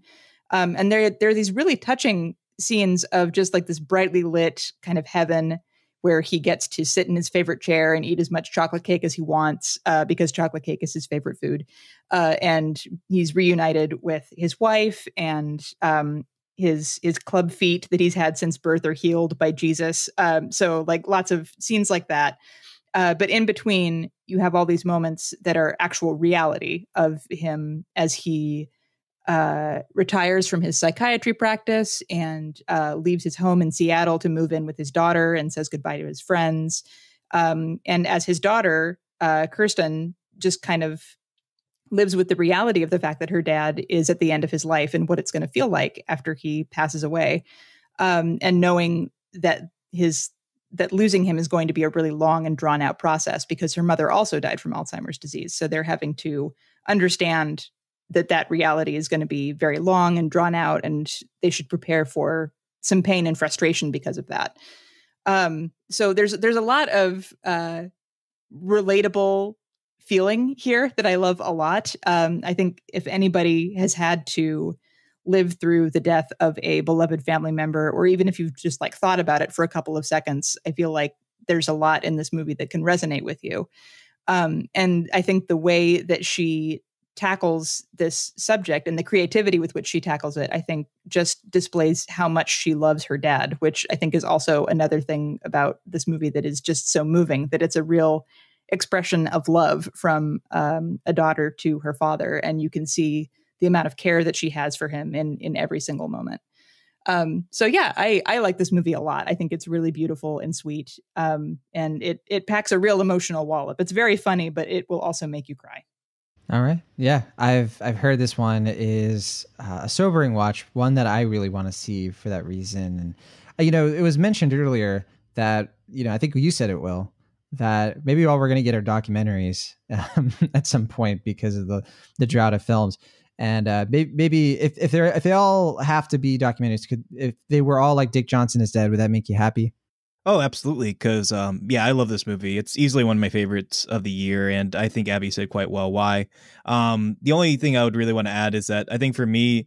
Um, and there, there are these really touching scenes of just like this brightly lit kind of heaven where he gets to sit in his favorite chair and eat as much chocolate cake as he wants uh, because chocolate cake is his favorite food. Uh, and he's reunited with his wife and um, his his club feet that he's had since birth are healed by Jesus. Um, so like lots of scenes like that. Uh, but in between, you have all these moments that are actual reality of him as he uh, retires from his psychiatry practice and uh, leaves his home in Seattle to move in with his daughter and says goodbye to his friends. Um, and as his daughter, uh, Kirsten, just kind of lives with the reality of the fact that her dad is at the end of his life and what it's going to feel like after he passes away. Um, and knowing that his that losing him is going to be a really long and drawn out process because her mother also died from Alzheimer's disease. So they're having to understand that that reality is going to be very long and drawn out and they should prepare for some pain and frustration because of that. Um, so there's there's a lot of uh, relatable feeling here that i love a lot. Um, i think if anybody has had to live through the death of a beloved family member or even if you've just like thought about it for a couple of seconds i feel like there's a lot in this movie that can resonate with you. Um, and i think the way that she tackles this subject and the creativity with which she tackles it, I think just displays how much she loves her dad, which I think is also another thing about this movie that is just so moving that it's a real expression of love from um, a daughter to her father. And you can see the amount of care that she has for him in, in every single moment. Um, so yeah, I, I like this movie a lot. I think it's really beautiful and sweet. Um, and it, it packs a real emotional wallop. It's very funny, but it will also make you cry. All right. Yeah, I've I've heard this one is uh, a sobering watch, one that I really want to see for that reason. And uh, you know, it was mentioned earlier that you know I think you said it will that maybe all we're going to get are documentaries um, at some point because of the the drought of films. And uh, maybe, maybe if if they if they all have to be documentaries, could if they were all like Dick Johnson is dead, would that make you happy? Oh, absolutely. Because, um, yeah, I love this movie. It's easily one of my favorites of the year. And I think Abby said quite well why. Um, the only thing I would really want to add is that I think for me,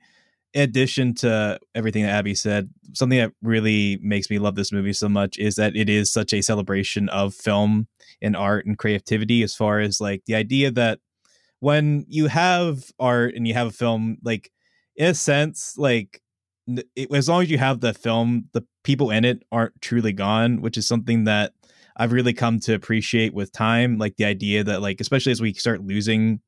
in addition to everything that Abby said, something that really makes me love this movie so much is that it is such a celebration of film and art and creativity, as far as like the idea that when you have art and you have a film, like, in a sense, like, it, as long as you have the film, the people in it aren't truly gone, which is something that I've really come to appreciate with time. Like the idea that, like, especially as we start losing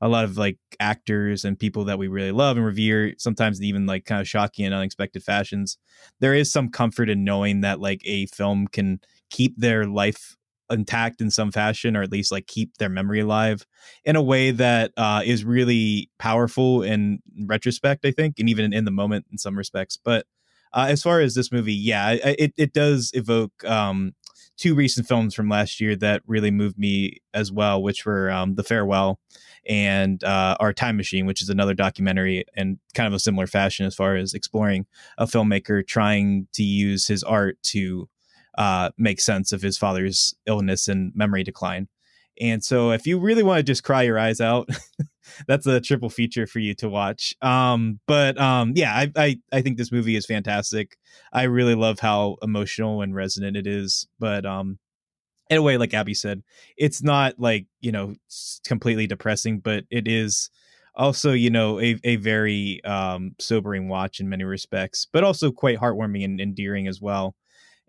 a lot of like actors and people that we really love and revere, sometimes even like kind of shocking and unexpected fashions, there is some comfort in knowing that like a film can keep their life intact in some fashion or at least like keep their memory alive in a way that uh, is really powerful in retrospect i think and even in the moment in some respects but uh, as far as this movie yeah it, it does evoke um, two recent films from last year that really moved me as well which were um, the farewell and uh, our time machine which is another documentary in kind of a similar fashion as far as exploring a filmmaker trying to use his art to uh, make sense of his father's illness and memory decline. And so, if you really want to just cry your eyes out, that's a triple feature for you to watch. Um, but um, yeah, I, I, I think this movie is fantastic. I really love how emotional and resonant it is. But um, in a way, like Abby said, it's not like you know completely depressing, but it is also you know a, a very um, sobering watch in many respects, but also quite heartwarming and endearing as well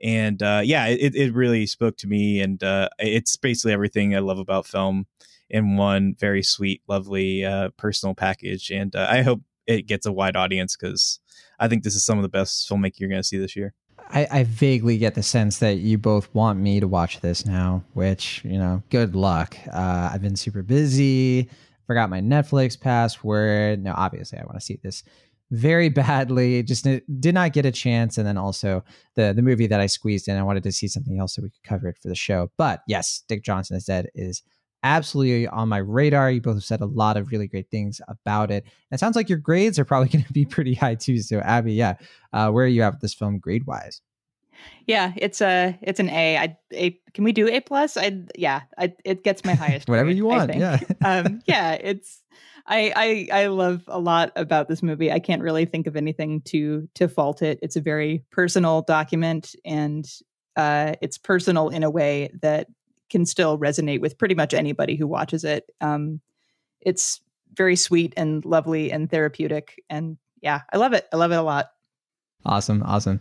and uh, yeah, it, it really spoke to me, and uh, it's basically everything I love about film in one very sweet, lovely, uh, personal package. And uh, I hope it gets a wide audience because I think this is some of the best filmmaking you're going to see this year. I, I vaguely get the sense that you both want me to watch this now, which, you know, good luck. Uh, I've been super busy, forgot my Netflix password. No, obviously, I want to see this very badly. Just did not get a chance. And then also the the movie that I squeezed in, I wanted to see something else so we could cover it for the show. But yes, Dick Johnson is dead is absolutely on my radar. You both have said a lot of really great things about it. And it sounds like your grades are probably going to be pretty high too. So Abby, yeah, uh, where are you at with this film grade wise? Yeah, it's a it's an A. I a can we do A plus? I yeah, I, it gets my highest. Whatever grade, you want. Yeah, um, yeah. It's I, I I love a lot about this movie. I can't really think of anything to to fault it. It's a very personal document, and uh, it's personal in a way that can still resonate with pretty much anybody who watches it. Um, it's very sweet and lovely and therapeutic, and yeah, I love it. I love it a lot. Awesome, awesome.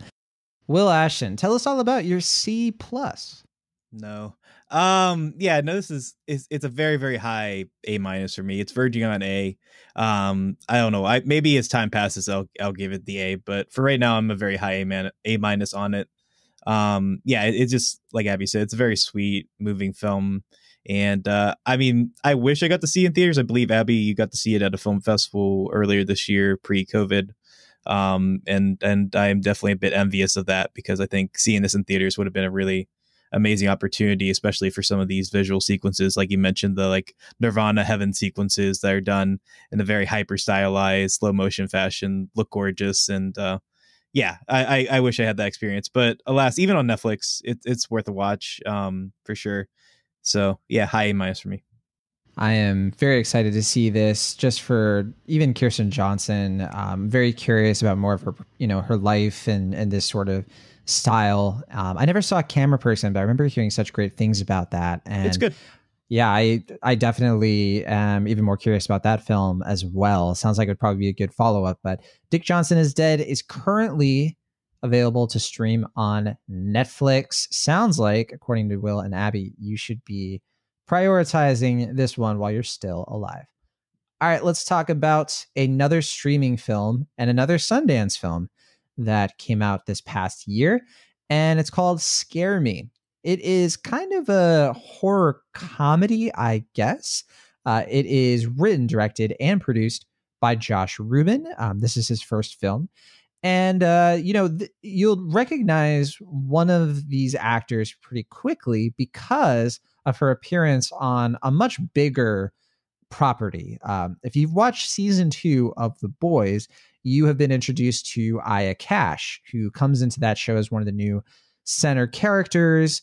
Will Ashton, tell us all about your C plus. No. Um yeah, no this is it's, it's a very very high A minus for me. It's verging on A. Um I don't know. I maybe as time passes I'll I'll give it the A, but for right now I'm a very high A man A minus on it. Um yeah, it, it's just like Abby said, it's a very sweet moving film and uh I mean, I wish I got to see it in theaters. I believe Abby you got to see it at a film festival earlier this year pre-COVID um and and i'm definitely a bit envious of that because i think seeing this in theaters would have been a really amazing opportunity especially for some of these visual sequences like you mentioned the like nirvana heaven sequences that are done in a very hyper stylized slow motion fashion look gorgeous and uh yeah I, I, I wish i had that experience but alas even on netflix it, it's worth a watch um for sure so yeah high A minus for me I am very excited to see this just for even Kirsten Johnson. Um, very curious about more of her, you know, her life and, and this sort of style. Um, I never saw a Cameraperson, but I remember hearing such great things about that. And it's good. Yeah, I I definitely am even more curious about that film as well. Sounds like it would probably be a good follow up. But Dick Johnson is Dead is currently available to stream on Netflix. Sounds like, according to Will and Abby, you should be prioritizing this one while you're still alive. All right, let's talk about another streaming film and another Sundance film that came out this past year, and it's called Scare Me. It is kind of a horror comedy, I guess. Uh, it is written, directed, and produced by Josh Rubin. Um, this is his first film. And, uh, you know, th- you'll recognize one of these actors pretty quickly because of her appearance on a much bigger property. Um, if you've watched season two of The Boys, you have been introduced to Aya Cash, who comes into that show as one of the new center characters.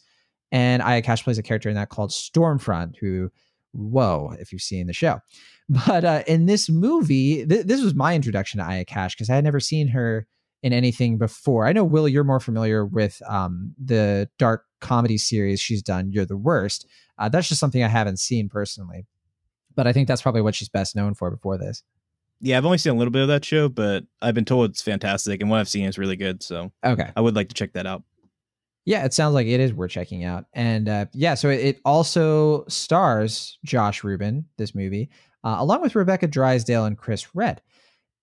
And Aya Cash plays a character in that called Stormfront, who, whoa, if you've seen the show. But uh, in this movie, th- this was my introduction to Aya Cash because I had never seen her in anything before. I know Will, you're more familiar with um, the dark comedy series she's done. You're the worst. Uh, that's just something I haven't seen personally, but I think that's probably what she's best known for before this. Yeah, I've only seen a little bit of that show, but I've been told it's fantastic, and what I've seen is really good. So okay, I would like to check that out. Yeah, it sounds like it is worth checking out, and uh, yeah, so it, also stars Josh Rubin, this movie, uh, along with Rebecca Drysdale and Chris Redd.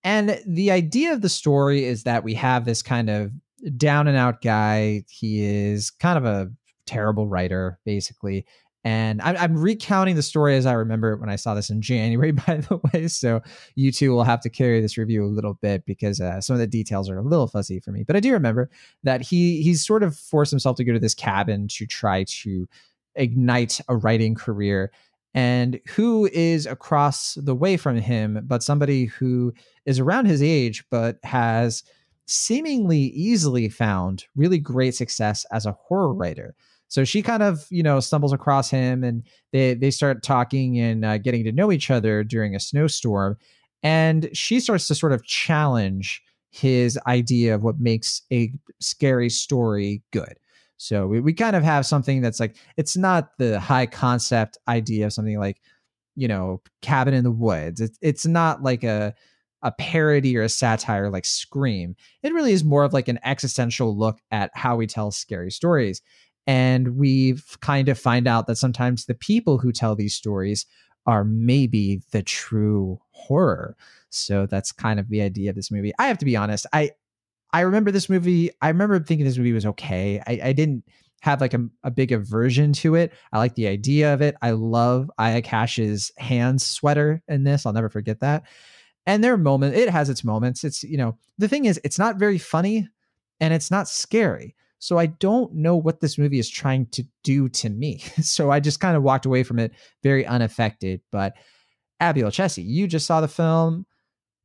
And the idea of the story is that we have this kind of down and out guy. He is kind of a terrible writer, basically. And I'm, I'm, recounting the story as I remember it when I saw this in January, by the way. So you two will have to carry this review a little bit because uh, some of the details are a little fuzzy for me. But I do remember that he he's sort of forced himself to go to this cabin to try to ignite a writing career and who is across the way from him, but somebody who is around his age, but has seemingly easily found really great success as a horror writer. So she kind of, you know, stumbles across him and they, they start talking and uh, getting to know each other during a snowstorm. And she starts to sort of challenge his idea of what makes a scary story good. So we, we kind of have something that's like, it's not the high concept idea of something like, you know, cabin in the woods. It's, it's not like a, a parody or a satire like Scream. It really is more of like an existential look at how we tell scary stories. And we've kind of find out that sometimes the people who tell these stories are maybe the true horror. So that's kind of the idea of this movie. I have to be honest, I I remember this movie. I remember thinking this movie was okay. I, I didn't have like a, a big aversion to it. I like the idea of it. I love Aya Cash's hands sweater in this. I'll never forget that. And there are moments, it has its moments. It's, you know, the thing is, it's not very funny and it's not scary. So I don't know what this movie is trying to do to me. So I just kind of walked away from it very unaffected. But Abby Olcese, you just saw the film.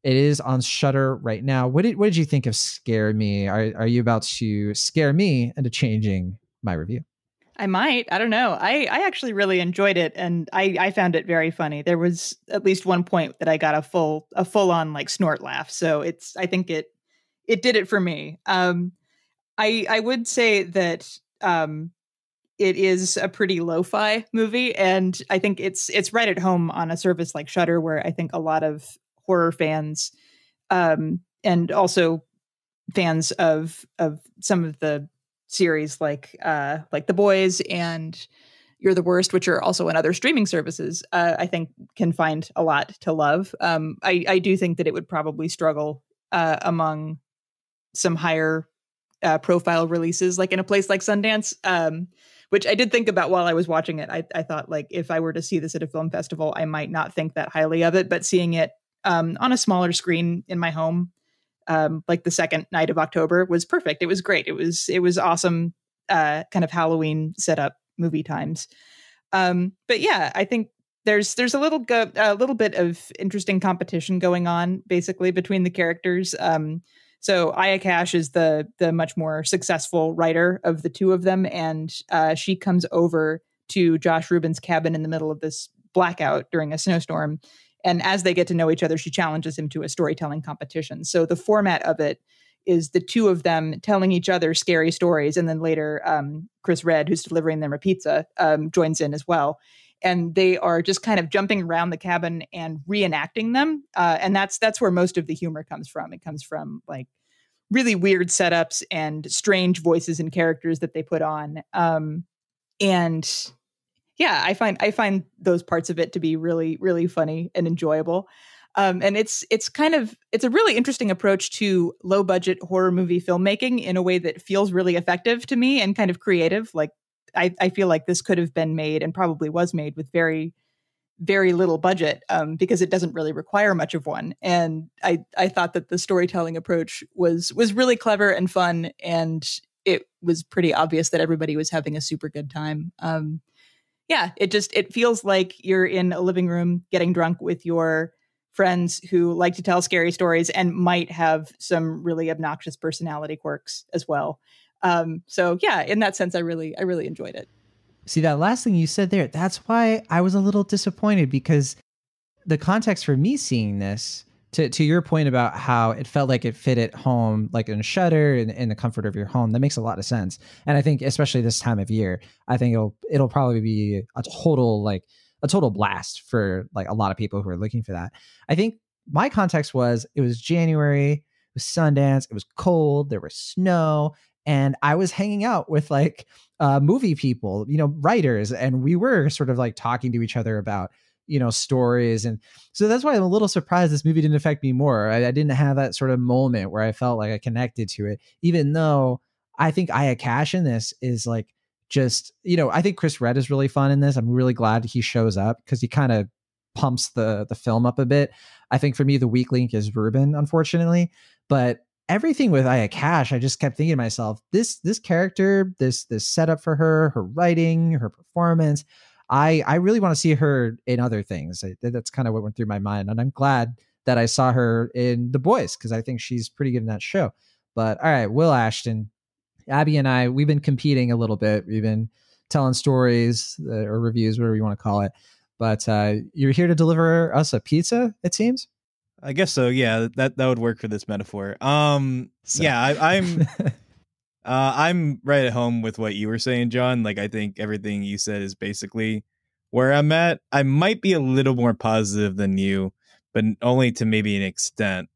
It is on Shudder right now. What did what did you think of Scare Me? Are are you about to scare me into changing my review? I might. I don't know. I, I actually really enjoyed it and I, I found it very funny. There was at least one point that I got a full a full on like snort laugh. So it's I think it it did it for me. Um I I would say that um it is a pretty lo-fi movie and I think it's it's right at home on a service like Shudder where I think a lot of horror fans um and also fans of of some of the series like uh like The Boys and You're the Worst, which are also on other streaming services, uh, I think can find a lot to love. Um, I I do think that it would probably struggle uh, among some higher uh, profile releases, like in a place like Sundance. Um, which I did think about while I was watching it. I, I thought like if I were to see this at a film festival, I might not think that highly of it, but seeing it um, on a smaller screen in my home um, like the second night of October was perfect. It was great. It was it was awesome. Uh, kind of Halloween setup movie times. Um, but yeah, I think there's there's a little go- a little bit of interesting competition going on basically between the characters. Um, so Aya Cash is the the much more successful writer of the two of them, and uh, she comes over to Josh Rubin's cabin in the middle of this blackout during a snowstorm and as they get to know each other, she challenges him to a storytelling competition. So the format of it is the two of them telling each other scary stories, and then later um, Chris Redd, who's delivering them a pizza, um, joins in as well. And they are just kind of jumping around the cabin and reenacting them, uh, and that's that's where most of the humor comes from. It comes from like really weird setups and strange voices and characters that they put on. Um, and yeah, I find I find those parts of it to be really really funny and enjoyable. Um, and it's it's kind of it's a really interesting approach to low budget horror movie filmmaking in a way that feels really effective to me and kind of creative. Like I, I feel like this could have been made and probably was made with very very little budget um, because it doesn't really require much of one. And I I thought that the storytelling approach was was really clever and fun, and it was pretty obvious that everybody was having a super good time. Um, yeah, it just it feels like you're in a living room getting drunk with your friends who like to tell scary stories and might have some really obnoxious personality quirks as well. Um, so yeah, in that sense, I really I really enjoyed it. See that last thing you said there. That's why I was a little disappointed because the context for me seeing this to, to your point about how it felt like it fit at home, like in a Shudder in, in the comfort of your home, that makes a lot of sense. And I think, especially this time of year, I think it'll it'll probably be a total like a total blast for like a lot of people who are looking for that. I think my context was it was January, it was Sundance, it was cold, there was snow, and I was hanging out with like uh, movie people, you know, writers, and we were sort of like talking to each other about you know stories and so that's why i'm a little surprised this movie didn't affect me more. I, I, didn't have that sort of moment where i felt like i connected to it even though i think aya cash in this is like just you know i think chris redd is really fun in this. I'm really glad he shows up because he kind of pumps the the film up a bit. I think for me the weak link is rubin unfortunately but everything with aya cash i just kept thinking to myself this this character this this setup for her her writing her performance I I really want to see her in other things. I, that's kind of what went through my mind, and I'm glad that I saw her in The Boys because I think she's pretty good in that show. But all right, Will Ashton, Abby, and I we've been competing a little bit. We've been telling stories uh, or reviews, whatever you want to call it. But uh, you're here to deliver us a pizza. It seems. I guess so. Yeah, that that would work for this metaphor. Um, so. yeah, I, I'm Uh, I'm right at home with what you were saying, John. Like, I think everything you said is basically where I'm at. I might be a little more positive than you, but only to maybe an extent.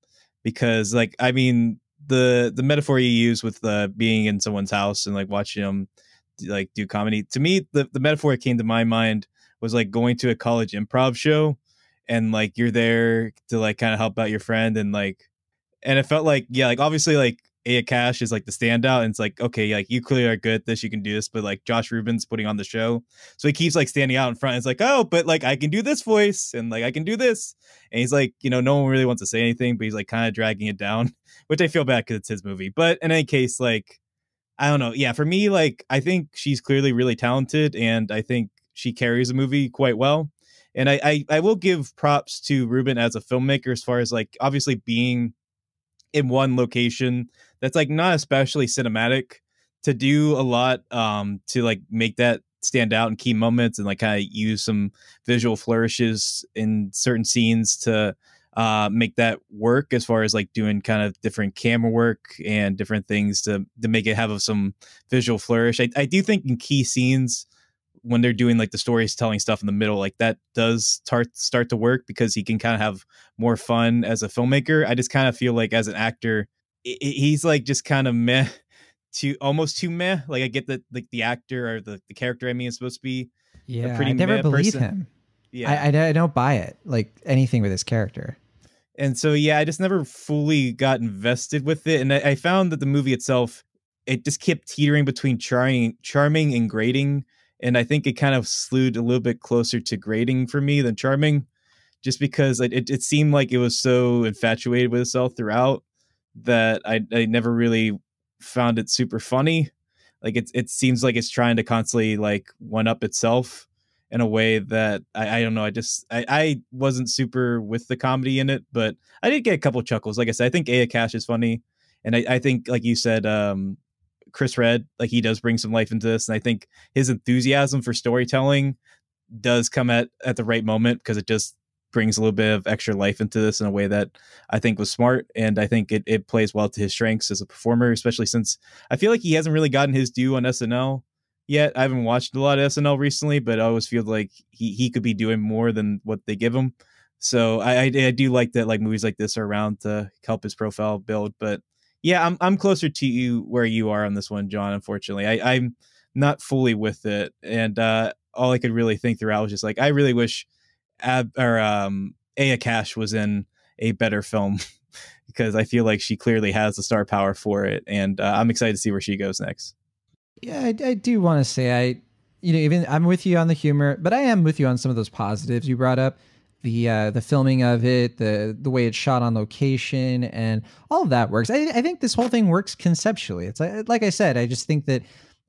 Because, like, I mean, the the metaphor you use with the being in someone's house and like watching them like do comedy to me, the the metaphor that came to my mind was like going to a college improv show and like you're there to like kind of help out your friend and like and it felt like yeah like obviously like Aya Cash is like the standout, and it's like okay, like you clearly are good at this, you can do this, but like Josh Rubin's putting on the show, so he keeps like standing out in front. It's like oh, but like I can do this voice, and like I can do this, and he's like you know no one really wants to say anything, but he's like kind of dragging it down, which I feel bad because it's his movie. But in any case, like I don't know, yeah, for me, like I think she's clearly really talented, and I think she carries the movie quite well. And I, I, I will give props to Rubin as a filmmaker as far as like obviously being in one location that's like not especially cinematic to do a lot um to like make that stand out in key moments and like kind of use some visual flourishes in certain scenes to uh make that work as far as like doing kind of different camera work and different things to to make it have some visual flourish. I, I do think in key scenes when they're doing like the storytelling stuff in the middle, like that does start start to work because he can kind of have more fun as a filmmaker. I just kind of feel like as an actor, he's like just kind of meh to almost too meh. Like I get that like the actor or the, the character I mean is supposed to be yeah, pretty I never believe person. him. Yeah, I, I, I don't buy it like anything with his character. And so yeah, I just never fully got invested with it, and I, I found that the movie itself it just kept teetering between charming, charming and grating and I think it kind of slewed a little bit closer to grading for me than charming, just because it, it, it seemed like it was so infatuated with itself throughout that I, I never really found it super funny. Like it it seems like it's trying to constantly like one up itself in a way that I, I don't know. I just I, I wasn't super with the comedy in it, but I did get a couple chuckles. Like I said, I think Aya Cash is funny, and I, I think like you said, um, Chris Redd, like he does bring some life into this, and I think his enthusiasm for storytelling does come at at the right moment because it just brings a little bit of extra life into this in a way that I think was smart, and I think it it plays well to his strengths as a performer, especially since I feel like he hasn't really gotten his due on SNL yet. I haven't watched a lot of SNL recently, but I always feel like he he could be doing more than what they give him. So I, I, I do like that like movies like this are around to help his profile build, but yeah, I'm I'm closer to you where you are on this one, John. Unfortunately, I, I'm not fully with it, and uh, all I could really think throughout was just like I really wish Ab or um, Aya Cash was in a better film because I feel like she clearly has the star power for it, and uh, I'm excited to see where she goes next. Yeah, I, I do want to say I, you know, even I'm with you on the humor, but I am with you on some of those positives you brought up the uh, the filming of it, the the way it's shot on location, and all of that works. I, I think this whole thing works conceptually. It's like, like I said, I just think that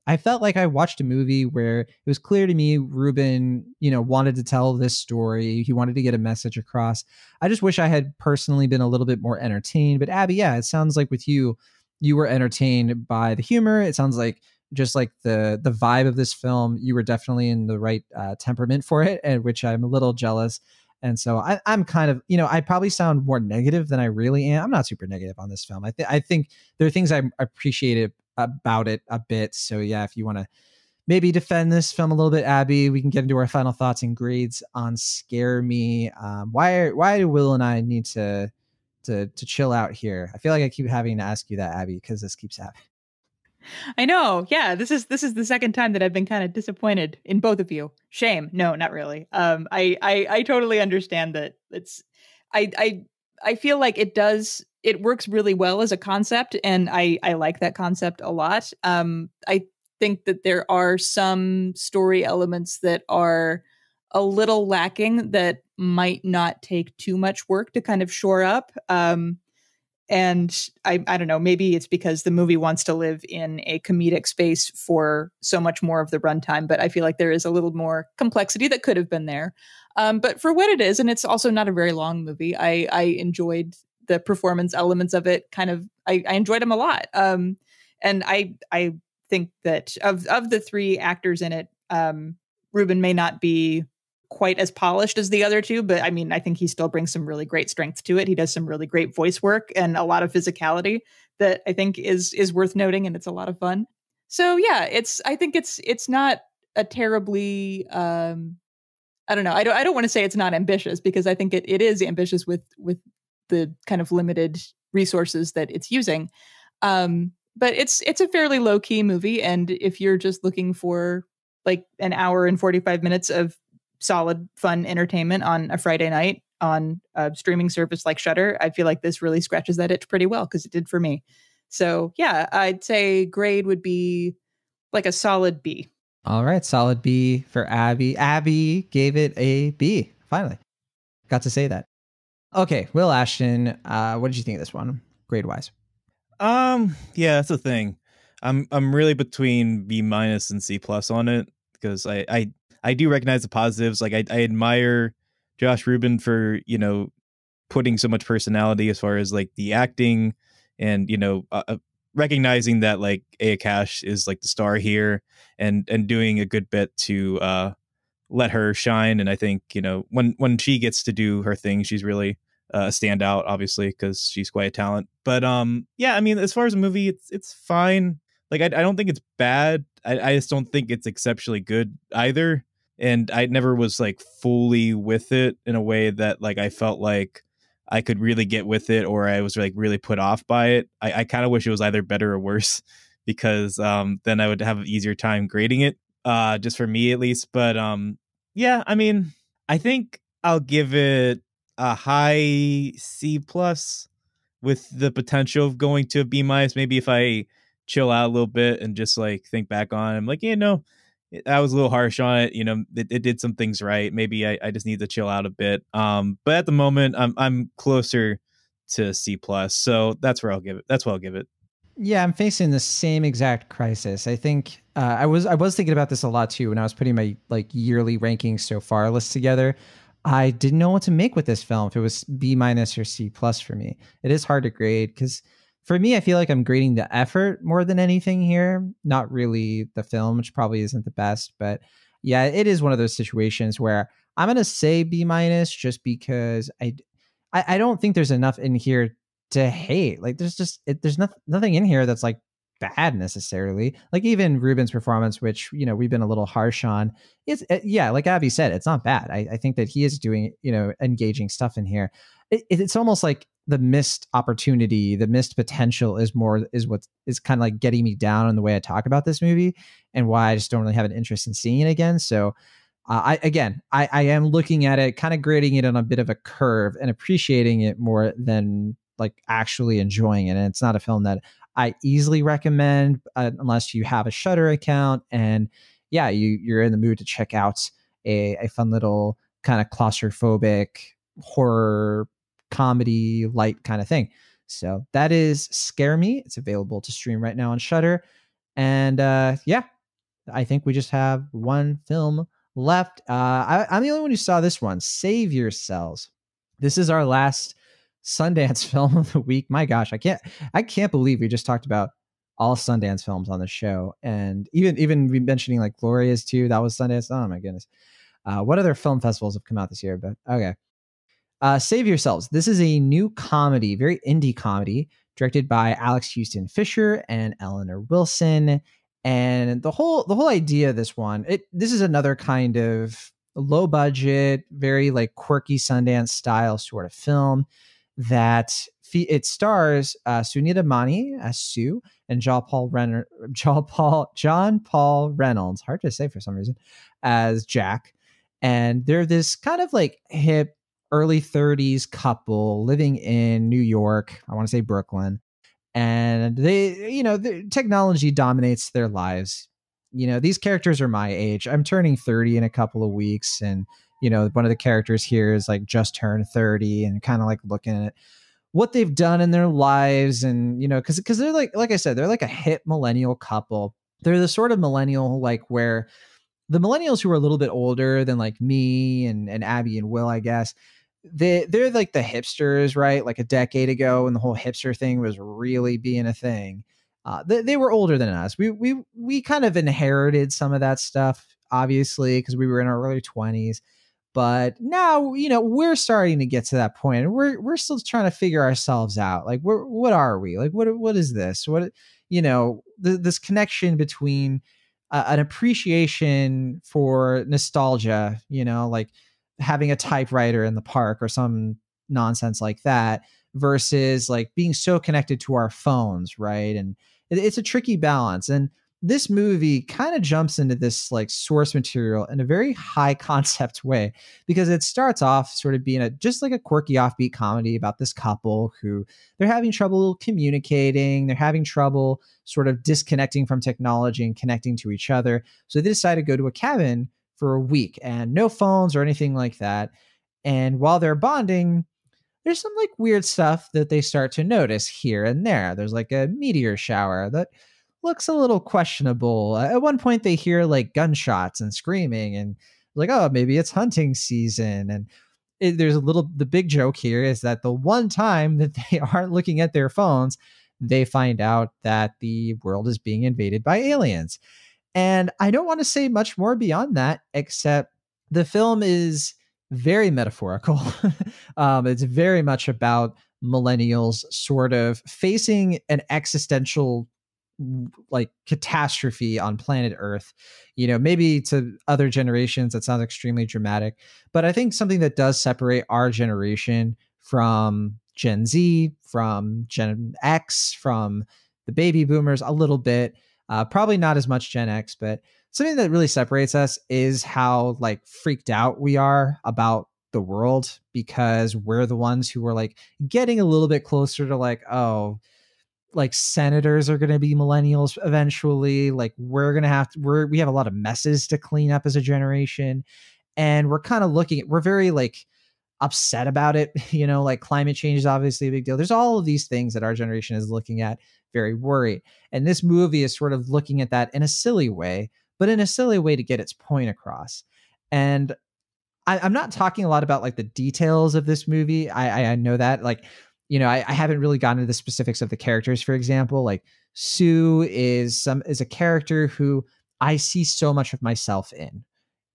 I felt like I watched a movie where it was clear to me Rubin, you know, wanted to tell this story. He wanted to get a message across. I just wish I had personally been a little bit more entertained. But Abby, yeah, it sounds like with you, you were entertained by the humor. It sounds like just like the the vibe of this film, you were definitely in the right uh, temperament for it, and which I'm a little jealous. And so I, am kind of, you know, I probably sound more negative than I really am. I'm not super negative on this film. I, th- I think there are things I appreciated about it a bit. So yeah, if you want to maybe defend this film a little bit, Abby, we can get into our final thoughts and grades on Scare Me. Um, why why do Will and I need to to to chill out here? I feel like I keep having to ask you that, Abby, because this keeps happening. I know. Yeah, this is this is the second time that I've been kind of disappointed in both of you. Shame. No, not really. Um I I I totally understand that it's I I I feel like it does it works really well as a concept and I I like that concept a lot. Um I think that there are some story elements that are a little lacking that might not take too much work to kind of shore up. Um and I, I don't know maybe it's because the movie wants to live in a comedic space for so much more of the runtime but i feel like there is a little more complexity that could have been there. Um, but for what it is and it's also not a very long movie i i enjoyed the performance elements of it kind of i, I enjoyed them a lot. Um, and i i think that of of the three actors in it um, Rubin may not be quite as polished as the other two, but I mean, I think he still brings some really great strength to it. He does some really great voice work and a lot of physicality that I think is is worth noting and it's a lot of fun. So yeah, it's I think it's it's not a terribly um I don't know. I don't I don't want to say it's not ambitious because I think it, it is ambitious with with the kind of limited resources that it's using. Um but it's it's a fairly low key movie and if you're just looking for like an hour and 45 minutes of solid, fun entertainment on a Friday night on a streaming service like Shudder, I feel like this really scratches that itch pretty well because it did for me. So yeah, I'd say grade would be like a solid B. All right, solid B for Abby. Abby gave it a B. Finally, got to say that. Okay, Will Ashton, uh, what did you think of this one, grade wise? Um, yeah, that's the thing. I'm I'm really between B minus and C plus on it because I I I do recognize the positives. Like I I admire Josh Rubin for you know putting so much personality as far as like the acting and you know uh, uh recognizing that like Aya Cash is like the star here and and doing a good bit to uh let her shine. And I think you know when when she gets to do her thing she's really uh, a standout obviously because she's quite a talent. But um yeah I mean as far as a movie it's it's fine. Like I, I don't think it's bad. I, I just don't think it's exceptionally good either and I never was like fully with it in a way that like I felt like I could really get with it or I was like really put off by it. I, I kind of wish it was either better or worse because um, then I would have an easier time grading it, uh, just for me at least. But um, yeah, I mean, I think I'll give it a high C plus with the potential of going to a B minus. Maybe if I chill out a little bit and just like think back on, I'm like, yeah, no, I was a little harsh on it. You know, it, it did some things right. Maybe I, I just need to chill out a bit. Um, but at the moment, I'm I'm closer to C plus, so that's where I'll give it. That's what I'll give it. Yeah, I'm facing the same exact crisis. I think uh, I was I was thinking about this a lot too when I was putting my like yearly rankings so far list together. I didn't know what to make with this film. If it was B minus or C plus for me, it is hard to grade because for me, I feel like I'm grading the effort more than anything here, not really the film, which probably isn't the best. But yeah, it is one of those situations where I'm gonna say B minus just because I, I, I don't think there's enough in here to hate. Like there's just it, there's nothing nothing in here that's like bad necessarily. Like even Ruben's performance, which you know we've been a little harsh on, is uh, yeah, like Abby said, it's not bad. I, I think that he is doing you know engaging stuff in here. It, it's almost like the missed opportunity, the missed potential is more is what is kind of like getting me down in the way I talk about this movie and why I just don't really have an interest in seeing it again. So uh, I again, I, I am looking at it, kind of grading it on a bit of a curve and appreciating it more than like actually enjoying it. And it's not a film that I easily recommend uh, unless you have a Shudder account and yeah, you you're in the mood to check out a, a fun little kind of claustrophobic horror comedy light kind of thing. So that is Scare Me. It's available to stream right now on Shudder. And uh, yeah, I think we just have one film left. Uh, I, I'm the only one who saw this one, Save Yourselves. This is our last Sundance film of the week. My gosh, I can't I can't believe we just talked about all Sundance films on the show, and even even mentioning like Glorious too. That was Sundance. Oh my goodness. Uh, what other film festivals have come out this year? But okay, uh, Save Yourselves. This is a new comedy, very indie comedy, directed by Alex Huston Fischer and Eleanor Wilson. And the whole the whole idea of this one, it this is another kind of low budget, very like quirky Sundance style sort of film that it stars uh, Sunita Mani as Sue and John Paul Renner, John Paul John Paul Reynolds, hard to say for some reason, as Jack. And they're this kind of like hip early 30s couple living in New York. I want to say Brooklyn. And they, you know, the technology dominates their lives. You know, these characters are my age. I'm turning 30 in a couple of weeks. And, you know, one of the characters here is like just turned 30 and kind of like looking at what they've done in their lives. And, you know, because because they're like, like I said, they're like a hip millennial couple. They're the sort of millennial like where the millennials who are a little bit older than like me and, and Abby and Will, I guess, they they're like the hipsters, right? Like a decade ago, when the whole hipster thing was really being a thing. Uh, they, they were older than us. We we we kind of inherited some of that stuff, obviously, because we were in our early twenties. But now, you know, we're starting to get to that point, and we're we're still trying to figure ourselves out. Like, we're, what are we? Like, what what is this? What you know, th- this connection between uh, an appreciation for nostalgia, you know, like having a typewriter in the park or some nonsense like that versus like being so connected to our phones right? And it, it's a tricky balance. And this movie kind of jumps into this like source material in a very high concept way because it starts off sort of being a just like a quirky offbeat comedy about this couple who they're having trouble communicating they're having trouble sort of disconnecting from technology and connecting to each other. So they decide to go to a cabin for a week and no phones or anything like that and while they're bonding there's some like weird stuff that they start to notice here and there there's like a meteor shower that looks a little questionable. At one point, they hear like gunshots and screaming, and like, oh, maybe it's hunting season. And it, there's a little. The big joke here is that the one time that they aren't looking at their phones, they find out that the world is being invaded by aliens. And I don't want to say much more beyond that, except the film is very metaphorical. um, it's very much about millennials sort of facing an existential like catastrophe on planet earth you know maybe to other generations that sounds extremely dramatic but i think something that does separate our generation from gen z from gen x from the baby boomers a little bit uh, probably not as much gen x but something that really separates us is how like freaked out we are about the world because we're the ones who are like getting a little bit closer to like oh like senators are going to be millennials eventually like we're going to have to we're we have a lot of messes to clean up as a generation. And we're kind of looking at we're very like upset about it you know like climate change is obviously a big deal. There's all of these things that our generation is looking at very worried and this movie is sort of looking at that in a silly way but in a silly way to get its point across and I, am not talking a lot about like the details of this movie I, I know that like you know, I, I, haven't really gotten into the specifics of the characters. For example, like Sue is some is a character who I see so much of myself in.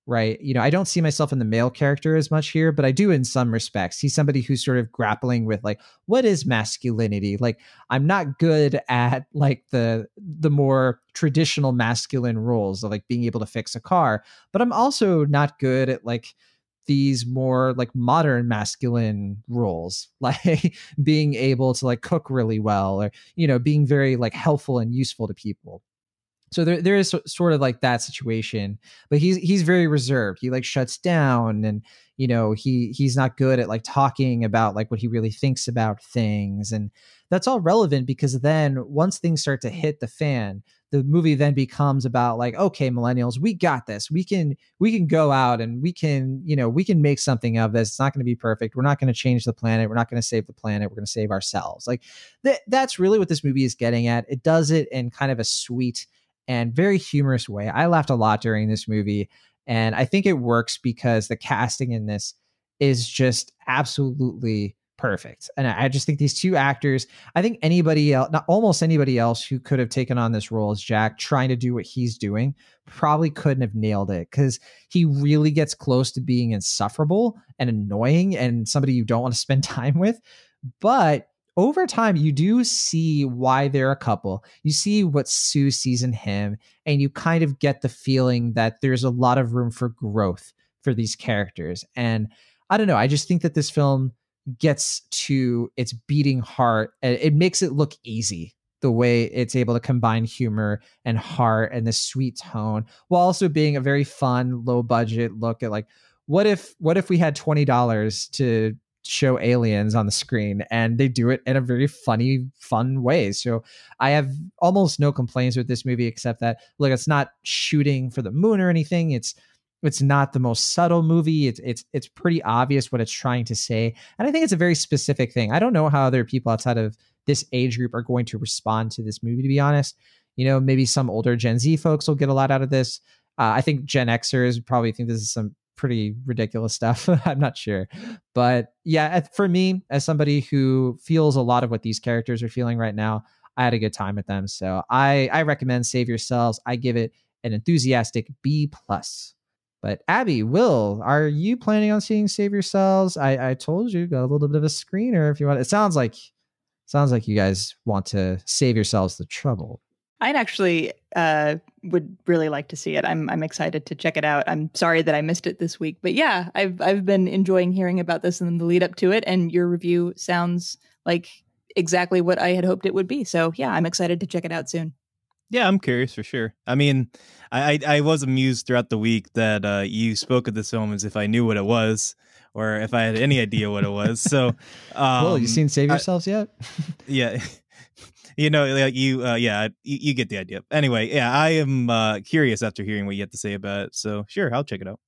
Right. You know, I don't see myself in the male character as much here, but I do in some respects. He's somebody who's sort of grappling with like, what is masculinity? Like, I'm not good at like the the more traditional masculine roles of like being able to fix a car, but I'm also not good at like these more like modern masculine roles like being able to like cook really well or you know being very like helpful and useful to people so there, there is sort of like that situation but he's he's very reserved. He like shuts down and you know he he's not good at like talking about like what he really thinks about things and that's all relevant because then once things start to hit the fan the movie then becomes about like okay millennials we got this. We can we can go out and we can you know we can make something of this. It's not going to be perfect. We're not going to change the planet. We're not going to save the planet. We're going to save ourselves. Like that that's really what this movie is getting at. It does it in kind of a sweet and very humorous way i laughed a lot during this movie and i think it works because the casting in this is just absolutely perfect. And I just think these two actors, I think anybody else, not almost anybody else who could have taken on this role as Jack, trying to do what he's doing, probably couldn't have nailed it because he really gets close to being insufferable and annoying and somebody you don't want to spend time with. But over time, you do see why they're a couple. You see what Sue sees in him, and you kind of get the feeling that there's a lot of room for growth for these characters. And I don't know. I just think that this film gets to its beating heart and it makes it look easy the way it's able to combine humor and heart and the sweet tone while also being a very fun low budget look at like what if what if we had $20 to show aliens on the screen and they do it in a very funny fun way so i have almost no complaints with this movie except that look it's not shooting for the moon or anything it's it's not the most subtle movie. It's it's it's pretty obvious what it's trying to say, and I think it's a very specific thing. I don't know how other people outside of this age group are going to respond to this movie. To be honest, you know, maybe some older Gen Z folks will get a lot out of this. Uh, I think Gen Xers probably think this is some pretty ridiculous stuff. I'm not sure, but yeah, for me, as somebody who feels a lot of what these characters are feeling right now, I had a good time with them. So I I recommend Save Yourselves. I give it an enthusiastic B plus. But Abby, Will, are you planning on seeing Save Yourselves? I, I told you got a little bit of a screener if you want. It sounds like sounds like you guys want to save yourselves the trouble. I'd actually uh, would really like to see it. I'm I'm excited to check it out. I'm sorry that I missed it this week, but yeah, I've I've been enjoying hearing about this and the lead up to it. And your review sounds like exactly what I had hoped it would be. So yeah, I'm excited to check it out soon. Yeah, I'm curious for sure. I mean, I I, I was amused throughout the week that uh, you spoke of this film as if I knew what it was or if I had any idea what it was. So, um, cool. You seen Save I- Yourselves yet? yeah you know you uh yeah you, you get the idea anyway yeah i am uh curious after hearing what you have to say about it so sure i'll check it out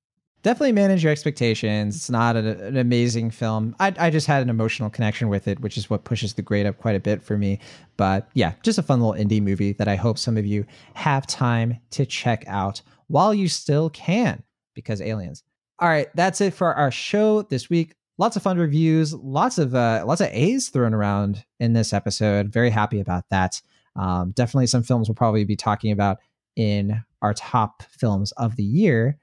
Definitely manage your expectations. It's not a, an amazing film. I, I just had an emotional connection with it, which is what pushes the grade up quite a bit for me. But yeah, just a fun little indie movie that I hope some of you have time to check out while you still can, because aliens. All right, that's it for our show this week. Lots of fun reviews, lots of uh, lots of A's thrown around in this episode. Very happy about that. Um, definitely some films we'll probably be talking about in our top films of the year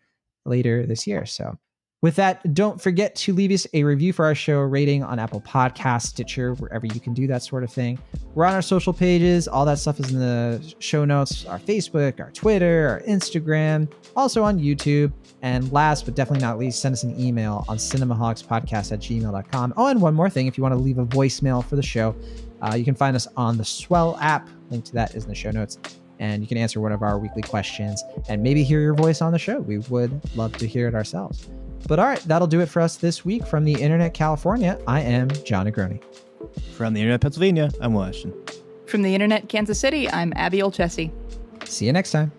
later this year. So, with that, don't forget to leave us a review for our show, rating on Apple Podcasts, Stitcher, wherever you can do that sort of thing. We're on our social pages. All that stuff is in the show notes our Facebook, our Twitter, our Instagram, also on YouTube. And last but definitely not least, send us an email on cinemaholics.podcast at gmail.com. Oh, and one more thing if you want to leave a voicemail for the show, uh, you can find us on the Swell app. Link to that is in the show notes and you can answer one of our weekly questions and maybe hear your voice on the show. We would love to hear it ourselves. But all right, that'll do it for us this week from the Internet California. I am Jon Negroni. from the internet pennsylvania i'm Will Ashton From the internet, Kansas City, I'm Abby Olcese. See you next time.